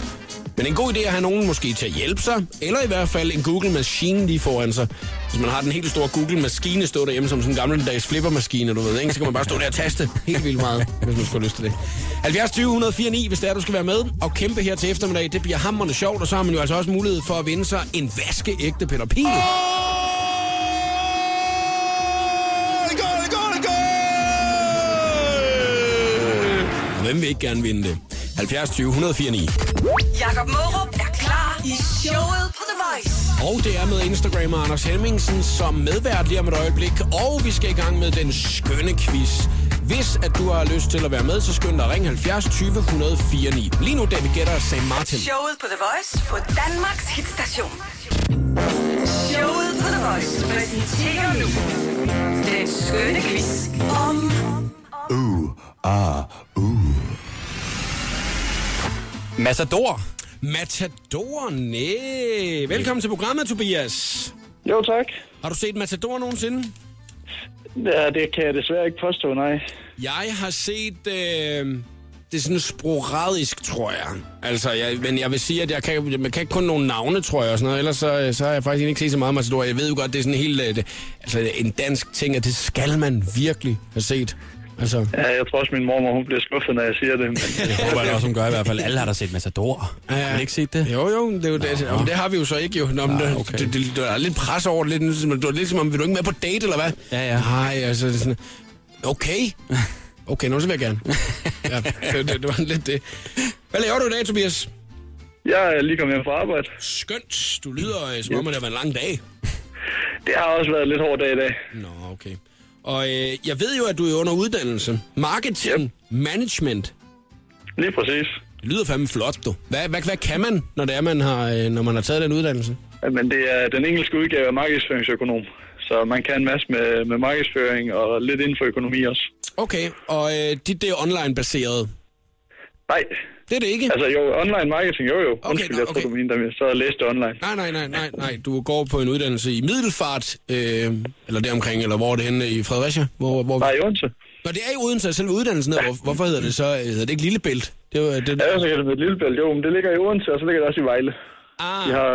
Men en god idé at have nogen måske til at hjælpe sig, eller i hvert fald en Google-maskine lige foran sig. Hvis man har den helt store Google-maskine stå derhjemme som sådan en gammeldags flippermaskine, du ved, ikke? så kan man bare stå der og taste helt vildt meget, hvis man skulle lyst til det. 70 20 104 9, hvis det er, du skal være med og kæmpe her til eftermiddag. Det bliver hammerende sjovt, og så har man jo altså også mulighed for at vinde sig en vaskeægte Peter Pile. Og Hvem vil ikke gerne vinde det? 70 20 104 9. Jakob Morup er klar i showet på The Voice. Og det er med Instagrammer Anders Hemmingsen som medvært lige om et øjeblik. Og vi skal i gang med den skønne quiz. Hvis at du har lyst til at være med, så skynd dig at ringe 70 20 104 9. Lige nu, da vi gætter St. Martin. Showet på The Voice på Danmarks hitstation. Showet på The Voice præsenterer nu den skønne quiz om Matador. Matador, næh. Velkommen til programmet, Tobias. Jo, tak. Har du set Matador nogensinde? Ja, det kan jeg desværre ikke påstå, nej. Jeg har set... Øh, det er sådan sporadisk, tror jeg. Altså, jeg, men jeg vil sige, at jeg kan, man kan ikke kun nogle navne, tror jeg, og sådan noget. Ellers så, så har jeg faktisk ikke set så meget Matador. Jeg ved jo godt, det er sådan helt... øh, Det, altså, en dansk ting, at det skal man virkelig have set. Altså, Ja, jeg tror også, min mormor hun bliver skuffet, når jeg siger det. Men, Det håber jeg også, hun gør i hvert fald. Alle har da set Matador. Ja, ja. Har ikke set det? Jo, jo, det, er jo det, Nå, det har vi jo så ikke jo. Nå, men det, okay. det, det, der er lidt pres over det. Lidt, du er lidt som om, vil du ikke med på date, eller hvad? Ja, ja. Nej, altså, det er sådan, okay. Okay, nu så vil jeg gerne. Ja, det, det, det var lidt det. Hvad laver du i dag, Tobias? jeg er lige kommet hjem fra arbejde. Skønt. Du lyder, øh, som om, det har været en lang dag. Det har også været en lidt hård dag i dag. Nå, okay. Og øh, jeg ved jo, at du er under uddannelse. Marketing, yep. management. Lige præcis. Det lyder fandme flot, du. Hvad, hvad, hvad kan man, når det er, man har, øh, når man har taget den uddannelse? Men det er den engelske udgave af markedsføringsøkonom. Så man kan en masse med, med markedsføring og lidt inden for økonomi også. Okay, og øh, dit det er online-baseret. Nej, Det er det ikke. altså jo, online marketing, jo jo. Okay, Undskyld, nå, jeg tror, okay. du mente, at jeg sad og læste online. Nej, nej, nej, nej, nej. Du går på en uddannelse i Middelfart, øh, eller deromkring, eller hvor er det henne i Fredericia? Hvor, hvor... Nej, i Odense. Når det er i Odense, selve uddannelsen, er, hvor, hvorfor hedder det så, øh, hedder det ikke Lillebælt? Det, var, det, Ja, så kan det være et lille bælt. Jo, men det ligger i Odense, og så ligger det også i Vejle. ah, De har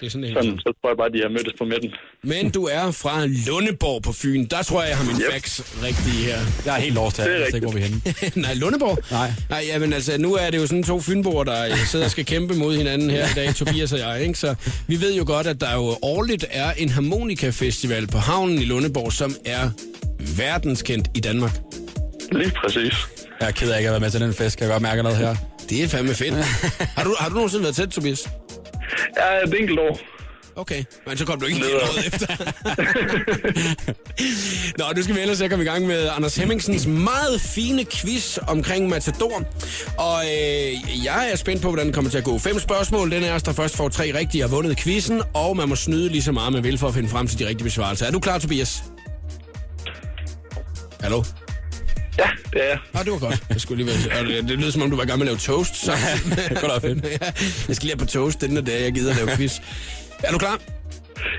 det er sådan en. sådan, så tror jeg bare, de har mødtes på midten. Men du er fra Lundeborg på Fyn. Der tror jeg, jeg har min Yep. facts rigtige her. Jeg er helt lost her. Det er Jeg ikke, hvor vi er henne. Nej, Lundeborg? Nej. Nej, jamen altså, nu er det jo sådan to fynboer, der øh, sidder og skal kæmpe mod hinanden her i dag, Tobias og jeg, ikke? Så vi ved jo godt, at der jo årligt er en harmonikafestival på havnen i Lundeborg, som er verdenskendt i Danmark. Lige præcis. Jeg er ked af ikke at være med til den fest. Kan jeg godt mærke noget her? Det er fandme fedt. har, du, har du nogensinde været tæt, Tobias? Ja, et enkelt år. Okay, men så kom du ikke helt året efter. Nå, nu skal vi ellers komme i gang med Anders Hemmingsens meget fine quiz omkring Matador. Og øh, jeg er spændt på, hvordan det kommer til at gå. Fem spørgsmål. Den er os, der først får tre rigtige, har vundet quizzen. Og man må snyde lige så meget, man vil for at finde frem til de rigtige besvarelser. Er du klar, Tobias? Hallo? Ja, det er jeg. Ah, det var godt. Jeg skulle lige være... og Det, det lyder som om, du var i gang med at lave toast. Så. Det kunne da være fedt. jeg skal lige have på toast, den der dag, jeg gider at lave quiz. Er du klar?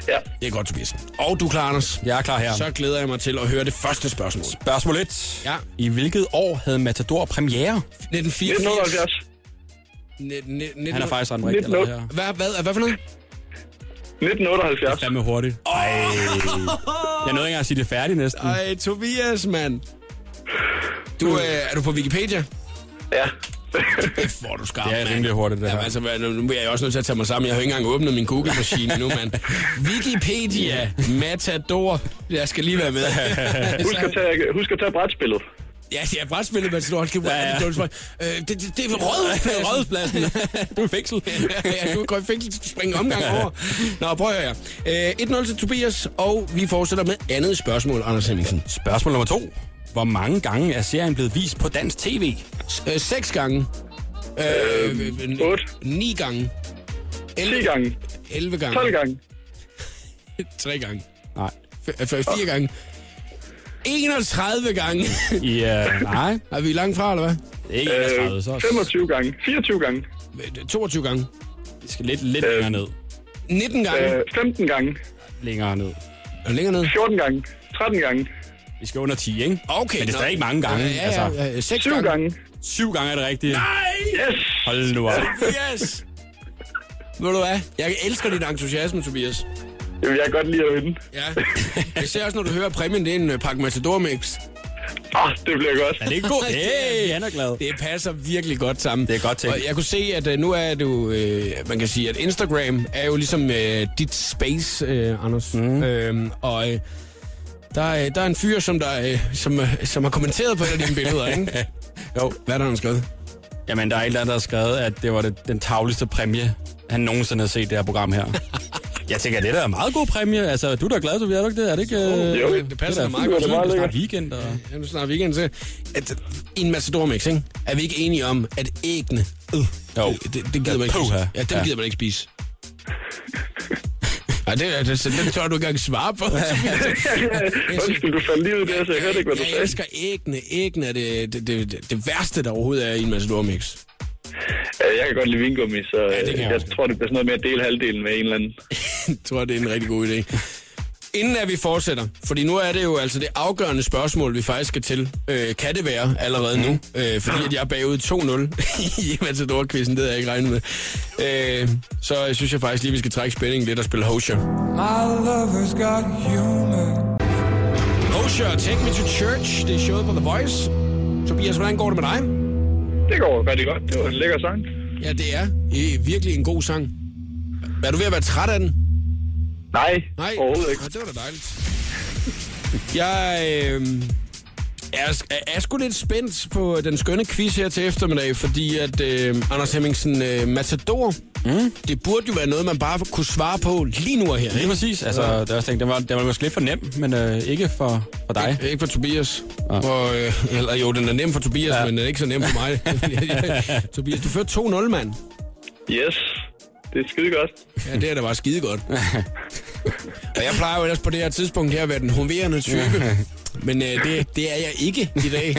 Ja. Det er godt, Tobias. Og du er klar, Anders. Jeg er klar her. Så glæder jeg mig til at høre det første spørgsmål. Spørgsmål 1. Ja. I hvilket år havde Matador premiere? 1984. 1978. 19, Han er faktisk ret rigtig 19. allerede her. Hvad, hvad, hvad for noget? 1978. Fandme hurtigt. Ej. Jeg nåede ikke engang at sige det færdigt næsten. Ej, Tobias, mand. Du, øh, er du på Wikipedia? Ja. Det får du skarpt, Det er rimelig hurtigt, det Jamen, her. altså, hvad- nu er jeg også nødt til at tage mig sammen. Jeg har jo ikke engang åbnet min Google-maskine nu, mand. Wikipedia, Matador. Jeg skal lige være med. Husk at tage, husk at tage brætspillet. Ja, ja, brætspillet Matador. Hold kæft, hvor er Ja, det ja. Øh, det, det, det er rød, rådhuspladsen. Du er fængsel. ja, du går i fængsel, du skal springe omgang over. Nå, prøv at høre her. Øh, 1-0 til Tobias, og vi fortsætter med andet spørgsmål, Anders Hemmingsen. Spørgsmål nummer 2. Hvor mange gange er serien blevet vist på dansk tv? Øh, seks gange. Øh, øh, otte. Ni gange. 10 gange. 11 gange. 12 gange. 3 gange. Nej. F- f- 4 gange. 31 gange. Ja, nej. er vi langt fra, eller hvad? Det er ikke 31, så Øh, 25 gange. 24 gange. 22 gange. vi skal lidt, lidt længere ned. 19 gange. Øh, 15 gange. Længere ned. Er længere ned? 14 gange. 13 gange. Vi skal under 10, ikke? Okay. Men det er stadig ikke mange gange. Ja, ja, Altså, ja, 6 7 gange. gange. syv gange er det rigtige. Nej! Yes! Hold nu op. Yes! Ved du hvad? Jeg elsker din entusiasme, Tobias. Det vil jeg godt lide at vinde. Ja. Jeg ser også, når du hører præmien, det er en øh, pakke Matador Mix. Ah, det bliver godt. Er det ikke godt? Hey, han er glad. Det passer virkelig godt sammen. Det er godt tænkt. Og jeg kunne se, at uh, nu er du, øh, man kan sige, at Instagram er jo ligesom øh, dit space, øh, Anders. Mm. Øhm, og øh, der, er, der er en fyr, som, der, øh, som, øh, som har kommenteret på et af dine billeder, ikke? Jo. Hvad er der, han skrevet? Jamen, der er et eller andet, der har skrevet, at det var det, den tavligste præmie, han nogensinde har set det her program her. Jeg tænker, det er da en meget god præmie. Altså, du er da glad, Sofie, er du ikke det? Er det ikke... øh, Jo, det passer da meget godt. Det er meget Det er snart weekend, og... Ja, nu snart weekend, så at, i en Matador Mix, ikke? Er vi ikke enige om, at æggene, øh, Jo. det, det, det gider man ikke spise. Ja, dem Ja. gider man ikke spise. Nej, det, det, det, det tør du ikke engang svare på. Undskyld, du faldt lige ud der, så jeg hørte ikke, hvad du jeg sagde. elsker æggene. Æggene er det, det, det, det, værste, der overhovedet er i en Matador Mix. Ja, Jeg kan godt lide vingummi, så ja, jeg jeg tror, det bliver sådan noget med at dele halvdelen med en eller anden. Jeg tror, det er en rigtig god idé. Inden at vi fortsætter, fordi nu er det jo altså det afgørende spørgsmål, vi faktisk skal til. Øh, kan det være allerede nu? Øh, fordi at jeg er bagud 2-0 i Matador-quizzen, det havde jeg ikke regnet med. Øh, så jeg synes jeg faktisk lige, vi skal trække spændingen lidt og spille Hosier. My lover's got humor. Hosier, Take Me to Church, det er showet på The Voice. Tobias, hvordan går det med dig? Det går rigtig godt. Det var en lækker sang. Ja, det er øh, virkelig en god sang. Er du ved at være træt af den? Nej, Nej, overhovedet ikke. Nå, det var da dejligt. Jeg øh, er, er, er sgu lidt spændt på den skønne quiz her til eftermiddag, fordi at øh, Anders Hemmingsen, øh, Matador, mm. det burde jo være noget, man bare kunne svare på lige nu og her. Lige Ikke, præcis. Altså, det, var, tænkt, det, var, det var måske lidt for nem, men øh, ikke for, for dig. ikke for Tobias. Og, øh, eller jo, den er nem for Tobias, ja. Ja. men den er ikke så nem for mig. Tobias, du førte 2-0, mand. Yes, det er skide godt. Ja, det er da bare skide godt. og jeg plejer jo ellers på det her tidspunkt her at være den hoverende type. Men øh, det, det er jeg ikke i dag.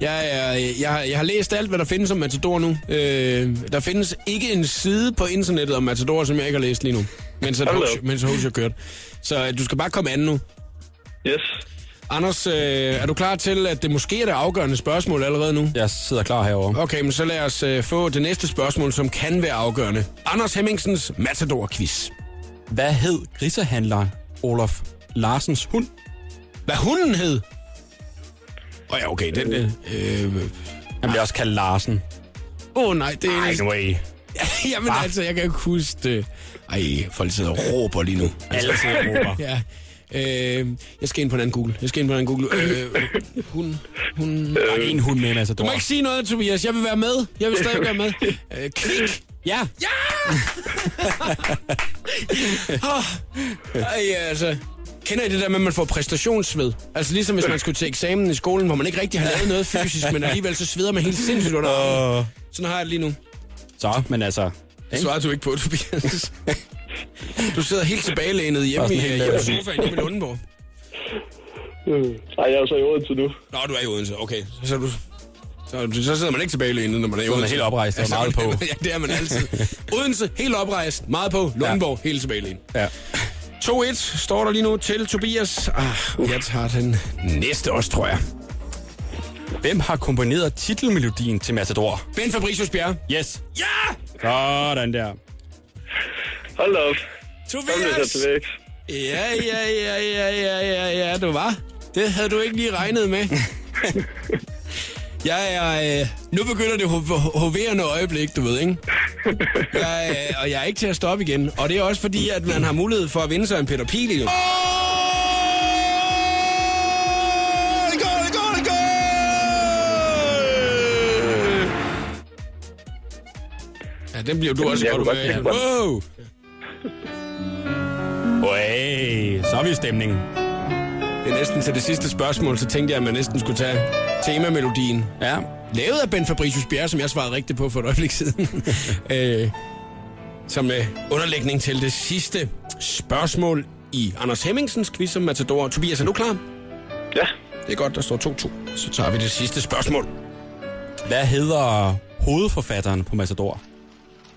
Jeg, er, jeg, jeg har læst alt, hvad der findes om Matador nu. Øh, der findes ikke en side på internettet om Matador, som jeg ikke har læst lige nu. Mens, at da hos, mens hos har kørt. Så øh, du skal bare komme an nu. Yes. Anders, øh, er du klar til, at det måske er det afgørende spørgsmål allerede nu? Jeg sidder klar herovre. Okay, men så lad os øh, få det næste spørgsmål, som kan være afgørende. Anders Hemmingsens Matador-quiz. Hvad hed grisehandler Olof Larsens hund? Hvad hunden hed? Åh oh, ja, okay, den... Øh, øh, Han bliver også kaldt Larsen. Åh oh, nej, det er... Ej, no way. Jamen altså, jeg kan ikke huske det. Ej, folk sidder og råber lige nu. Alle sidder og råber. Ja. Øh, jeg skal ind på en anden Google. Jeg skal ind på en anden Google. Øh, hun, hun... Der er en hund med, Matador. Du må ikke sige noget, Tobias. Jeg vil være med. Jeg vil stadig være med. Øh, kvik. Ja. Ja! oh, ej, altså. Kender I det der med, at man får præstationsved? Altså ligesom hvis man skulle til eksamen i skolen, hvor man ikke rigtig har lavet noget fysisk, men alligevel så sveder man helt sindssygt under. Sådan har jeg det lige nu. Så, men altså... Det svarer du ikke på, Tobias. Du sidder helt tilbagelænet hjemme i, helt, hjemme i øh, sofaen hjemme i Lundenborg. Øh, Ej, jeg er så i Odense nu. Nå, du er i Odense. Okay. Så, du, så, så sidder man ikke tilbagelænet, når man er i Så er man Odense. helt oprejst og så er meget man- på. Ja, det er man altid. Odense, helt oprejst, meget på. Lundenborg, helt tilbagelænet. Ja. 2-1 står der lige nu til Tobias. Ah, jeg tager den næste også, tror jeg. Hvem har komponeret titelmelodien til Matador? Ben Fabricius Bjerre. Yes. Ja! Sådan der. Hold op. Tobias! Ja, ja, ja, ja, ja, ja, ja, du var. Det havde du ikke lige regnet med. Jeg er... Øh, nu begynder det ho- hoverende øjeblik, du ved, ikke? Jeg, øh, og jeg er ikke til at stoppe igen. Og det er også fordi, at man har mulighed for at vinde sig en Peter Pili. Oh! Ja, den bliver du også godt med. Wow! Hey, så er vi i stemningen. Det er næsten til det sidste spørgsmål, så tænkte jeg, at man næsten skulle tage temamelodien. Ja. Lavet af Ben Fabricius Bjerre, som jeg svarede rigtigt på for et øjeblik siden. øh, som øh, underlægning til det sidste spørgsmål i Anders Hemmingsens quiz om Matador. Tobias, er du klar? Ja. Det er godt, der står 2-2. Så tager vi det sidste spørgsmål. Hvad hedder hovedforfatteren på Matador?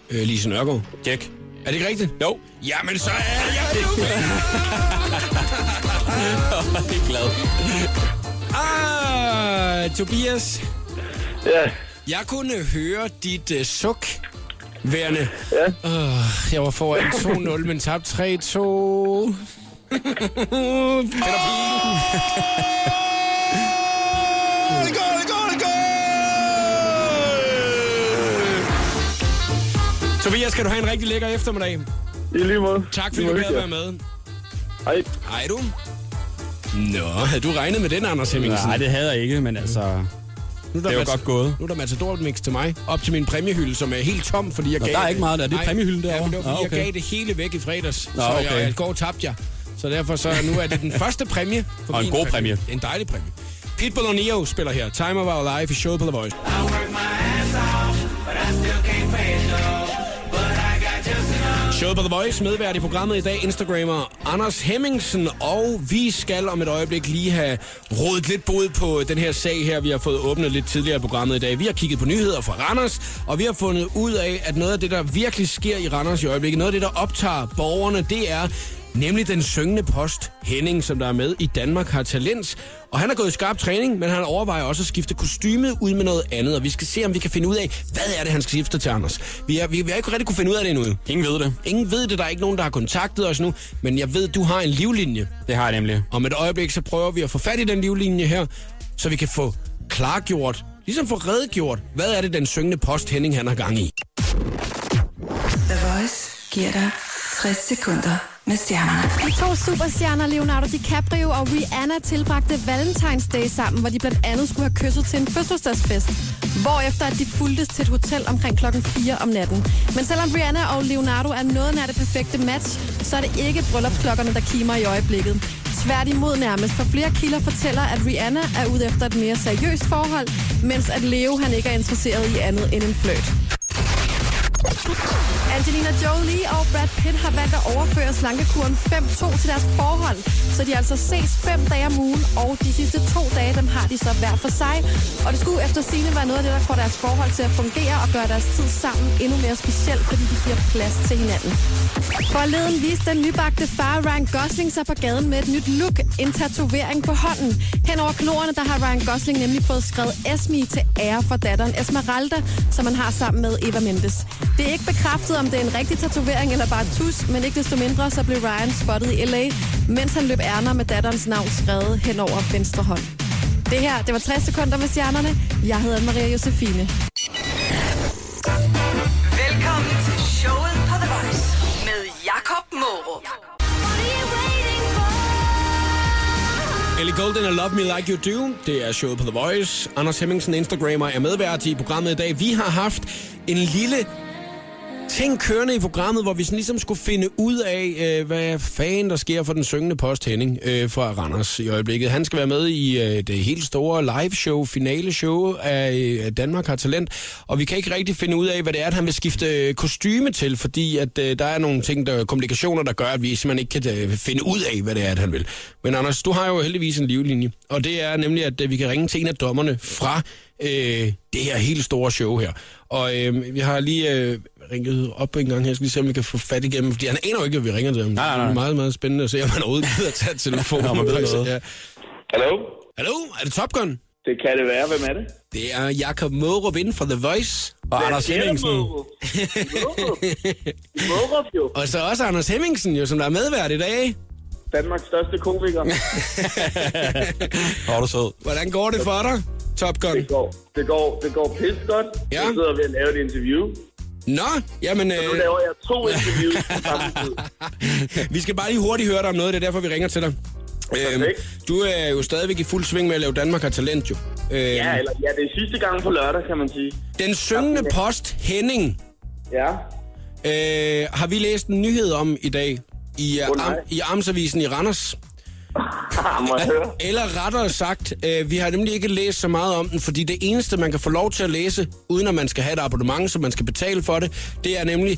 Øh, Lise Nørgaard. Tjek. Er det ikke rigtigt? Jo. Jamen, så er jeg nu. Jeg er glad. Ah, Tobias, Ja. jeg kunne høre dit uh, suk værende. Ja. Uh, jeg var foran 2-0, men tabte 3-2. Peter. Tobias, skal du have en rigtig lækker eftermiddag. I lige måde. Tak fordi I du gad at være med. Hej. Hej du. Nå, havde du regnet med den, Anders Hemmingsen? Nej, det havde jeg ikke, men altså... nu er der det er jo Mat- godt gået. Nu er der Matador Mix til mig, op til min præmiehylde, som er helt tom, fordi jeg Nå, gav... der er ikke meget der. Det er præmiehylden Ja, derovre. men det var fordi, okay. jeg gav det hele væk i fredags, Nå, så jeg, okay. jeg går tabte jeg. Så derfor så nu er det den første præmie. For Og en god præmie. En dejlig præmie. Pitbull og Neo spiller her. Time of Our Life i showet på The Voice. Showet på The Voice, medvært i programmet i dag, Instagrammer Anders Hemmingsen, og vi skal om et øjeblik lige have rådet lidt bod på den her sag her, vi har fået åbnet lidt tidligere i programmet i dag. Vi har kigget på nyheder fra Randers, og vi har fundet ud af, at noget af det, der virkelig sker i Randers i øjeblikket, noget af det, der optager borgerne, det er nemlig den syngende post Henning, som der er med i Danmark har talent. Og han har gået i skarp træning, men han overvejer også at skifte kostyme ud med noget andet. Og vi skal se, om vi kan finde ud af, hvad er det, han skal skifte til, Anders. Vi har, vi, vi har ikke rigtig kunne finde ud af det endnu. Ingen ved det. Ingen ved det, der er ikke nogen, der har kontaktet os nu, men jeg ved, du har en livlinje. Det har jeg nemlig. Om et øjeblik, så prøver vi at få fat i den livlinje her, så vi kan få klargjort, ligesom få redegjort, hvad er det, den syngende post Henning han har gang i. The Voice giver dig 60 sekunder med stjernerne. De to superstjerner, Leonardo DiCaprio og Rihanna, tilbragte Valentine's Day sammen, hvor de blandt andet skulle have kysset til en fødselsdagsfest. Hvorefter at de fuldtes til et hotel omkring klokken 4 om natten. Men selvom Rihanna og Leonardo er noget nær det perfekte match, så er det ikke bryllupsklokkerne, der kimer i øjeblikket. Tværtimod nærmest, for flere kilder fortæller, at Rihanna er ude efter et mere seriøst forhold, mens at Leo han ikke er interesseret i andet end en fløjt. Angelina Jolie og Brad Pitt har valgt at overføre slankekuren 5-2 til deres forhold, så de altså ses fem dage om ugen, og de sidste to dage, dem har de så hver for sig. Og det skulle efter sine være noget af det, der får deres forhold til at fungere og gøre deres tid sammen endnu mere specielt, fordi de giver plads til hinanden. Forleden viste den nybagte far Ryan Gosling sig på gaden med et nyt look, en tatovering på hånden. Hen over knorene, der har Ryan Gosling nemlig fået skrevet Esme til ære for datteren Esmeralda, som han har sammen med Eva Mendes. Det er ikke bekræftet, om det er en rigtig tatovering eller bare tus, men ikke desto mindre, så blev Ryan spottet i LA, mens han løb ærner med datterens navn skrevet hen over venstre hånd. Det her, det var 60 sekunder med stjernerne. Jeg hedder Maria Josefine. Velkommen til showet på The Voice med Jakob Morup. Ellie Golden og Love Me Like You Do. Det er showet på The Voice. Anders Hemmingsen, Instagrammer, er medvært i programmet i dag. Vi har haft en lille ting kørende i programmet, hvor vi sådan ligesom skulle finde ud af, øh, hvad fanden der sker for den syngende post Henning øh, fra Randers i øjeblikket. Han skal være med i øh, det helt store live show, finale show af øh, Danmark har talent, og vi kan ikke rigtig finde ud af, hvad det er, at han vil skifte øh, kostyme til, fordi at øh, der er nogle ting, der komplikationer, der gør, at vi simpelthen ikke kan øh, finde ud af, hvad det er, at han vil. Men Anders, du har jo heldigvis en livlinje, og det er nemlig, at øh, vi kan ringe til en af dommerne fra øh, det her helt store show her. Og øh, vi har lige øh, ringet op en gang her, jeg skal lige se, om vi kan få fat igennem, fordi han aner jo ikke, at vi ringer til ham. Nej, nej, nej. Det er meget, meget spændende at se, om han overhovedet gider tage telefonen. Nå, man ved noget. Ja. Hallo? Hallo, er det Top Gun? Det kan det være. Hvem er det? Det er Jakob Mårup inden fra The Voice. Og Anders Det er Hemmingsen. Mårup. Mårup. Mårup jo. Og så også Anders Hemmingsen, jo, som der er medvært i dag. Danmarks største komiker. Hvor er du sød. Hvordan går det for dig, Top Gun? Det går, det går, det går pisse godt. Ja. Jeg sidder ved at lave et interview. Nå, jamen, Nu øh, laver jeg to interviews på samme tid. vi skal bare lige hurtigt høre dig om noget, det er derfor, vi ringer til dig. Øhm, du er jo stadigvæk i fuld sving med at lave Danmark har talent, jo. Øhm, Ja, eller, ja, det er sidste gang på lørdag, kan man sige. Den syngende post Henning Ja. øh, har vi læst en nyhed om i dag i, uh, am, i Amtsavisen i Randers. Høre? Eller rettere sagt, øh, vi har nemlig ikke læst så meget om den, fordi det eneste, man kan få lov til at læse, uden at man skal have et abonnement, så man skal betale for det, det er nemlig,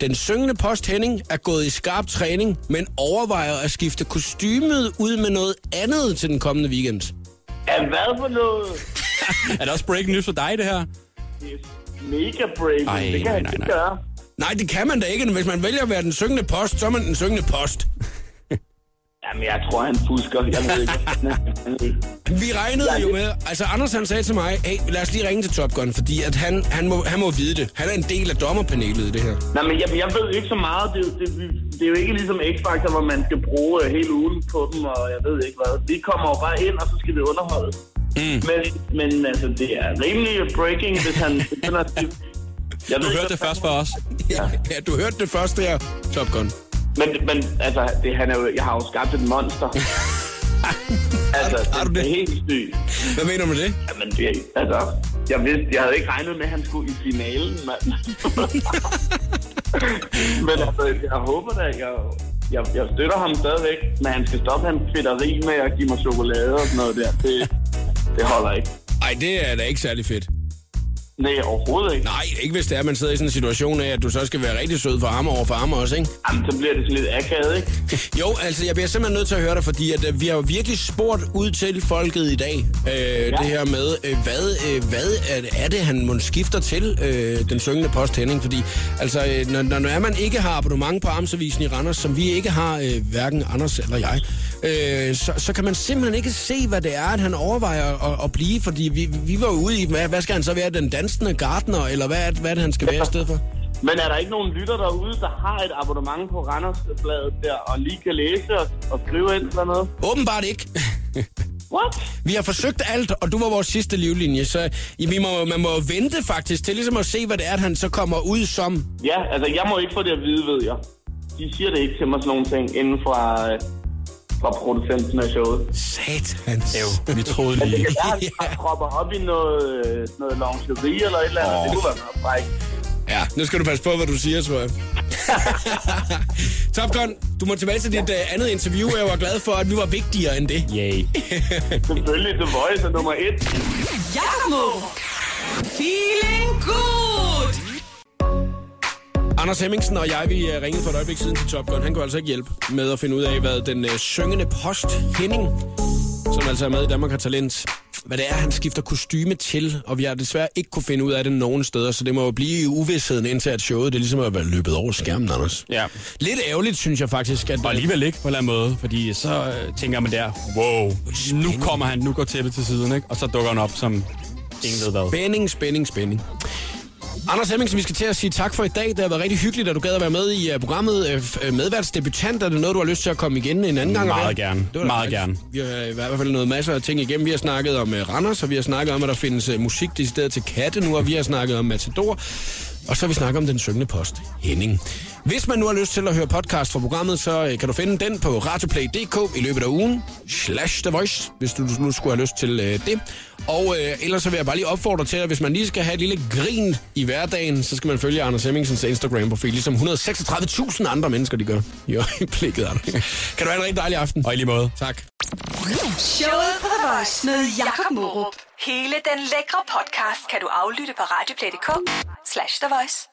den syngende post Henning er gået i skarp træning, men overvejer at skifte kostymet ud med noget andet til den kommende weekend. Ja, hvad for noget? Er det også breaking news for dig, det her? Det er mega breaking. Ej, det kan nej, nej, ikke nej. gøre. Nej, det kan man da ikke. Hvis man vælger at være den syngende post, så er man den syngende post. Jamen, jeg tror, han fusker. Jeg ved ikke. Vi regnede jo det- med, altså Anders han sagde til mig, hey, lad os lige ringe til Top Gun, fordi at han, han, må, han må vide det. Han er en del af dommerpanelet i det her. Nej, men jeg, jeg ved ikke så meget. Det, er jo- det, det er jo ikke ligesom X-Factor, hvor man skal bruge øh, hele ugen på dem, og jeg ved ikke hvad. Vi kommer jo bare ind, og så skal vi underholde. Mm. Men, men altså, det er rimelig breaking, hvis han begynder at skifte. Jeg Du hørte det først for os. Ja, ja du hørte det første her, Top Gun. Men, men altså, det, han er jo, jeg har jo skabt et monster. altså, Har du det? er helt sygt. Hvad mener du med det? Jamen, det, altså, jeg, vidste, jeg havde ikke regnet med, at han skulle i finalen, mand. Men altså, jeg håber da, jeg, jeg, jeg støtter ham stadigvæk, men han skal stoppe hans fedteri med at give mig chokolade og sådan noget der. Det, det holder ikke. Ej, det er da ikke særlig fedt. Nej, overhovedet ikke. Nej, ikke hvis det er, at man sidder i sådan en situation af, at du så skal være rigtig sød for ham over for ham også, ikke? Jamen, så bliver det sådan lidt akavet, ikke? Jo, altså, jeg bliver simpelthen nødt til at høre dig, fordi at, øh, vi har jo virkelig spurgt ud til folket i dag, øh, ja. det her med, øh, hvad, øh, hvad er, det, er det, han må skifter til, øh, den syngende post Henning? Fordi, altså, øh, når, når når man ikke har abonnement på Amtsavisen i Randers, som vi ikke har, øh, hverken Anders eller jeg, øh, så, så kan man simpelthen ikke se, hvad det er, at han overvejer at, at blive, fordi vi, vi var ude i, hvad, hvad skal han så være, den dansende gardner, eller hvad er, det- hvad er det, han skal være i stedet for? Men er der ikke nogen lytter derude, der har et abonnement på Randersbladet der, og lige kan læse og, og skrive ind eller noget? Åbenbart ikke. What? Vi har forsøgt alt, og du var vores sidste livlinje, så vi må, man må vente faktisk til ligesom at se, hvad det er, at han så kommer ud som. Ja, altså jeg må ikke få det at vide, ved jeg. De siger det ikke til mig sådan nogle ting inden fra, øh, fra producenten af showet. Satans. Jo, vi troede Det lige. kan være, at han propper op i noget, noget lingerie eller et eller andet. Oh. Det kunne være noget fræk. Ja, nu skal du passe på, hvad du siger, tror jeg. Top Gun, du må tilbage til dit uh, andet interview. Jeg var glad for, at vi var vigtigere end det. Yay. Selvfølgelig, The Voice er nummer et. Jakob Morup. Feeling good. Anders Hemmingsen og jeg, vi øh, ringede for et øjeblik siden til Top Gun. Han kunne altså ikke hjælpe med at finde ud af, hvad den øh, syngende post Henning, som altså er med i Danmark har talent, hvad det er, han skifter kostyme til, og vi har desværre ikke kunne finde ud af det nogen steder, så det må jo blive i uvidsheden indtil at showet, det er ligesom at være løbet over skærmen, Anders. Ja. Lidt ærgerligt, synes jeg faktisk, at... Og alligevel ikke på en eller anden måde, fordi så øh, tænker man der, wow, nu kommer han, nu går tæppet til siden, ikke? og så dukker han op som ingen ved hvad. Spænding, spænding, spænding. Anders Hemmingsen, vi skal til at sige tak for i dag. Det har været rigtig hyggeligt, at du gad at være med i uh, programmet. Uh, medværtsdebutant, er det noget, du har lyst til at komme igen en anden gang? Meget gerne. Det var Meget dejligt. Vi har i hvert fald noget masser af ting igennem. Vi har snakket om uh, Randers, og vi har snakket om, at der findes uh, musik decideret til katte nu, og vi har snakket om Matador. Og så vi snakket om den syngende post, Henning. Hvis man nu har lyst til at høre podcast fra programmet, så øh, kan du finde den på radioplay.dk i løbet af ugen. Slash The Voice, hvis du nu skulle have lyst til øh, det. Og øh, ellers så vil jeg bare lige opfordre til, at hvis man lige skal have et lille grin i hverdagen, så skal man følge Anders Hemmingsens Instagram-profil, ligesom 136.000 andre mennesker, de gør i øjeblikket. Anders. Kan du have en rigtig dejlig aften. Og i lige måde. Tak. Showet på The Voice med Jakob Morup. Hele den lækre podcast kan du aflytte på radioplay.dk slash The Voice.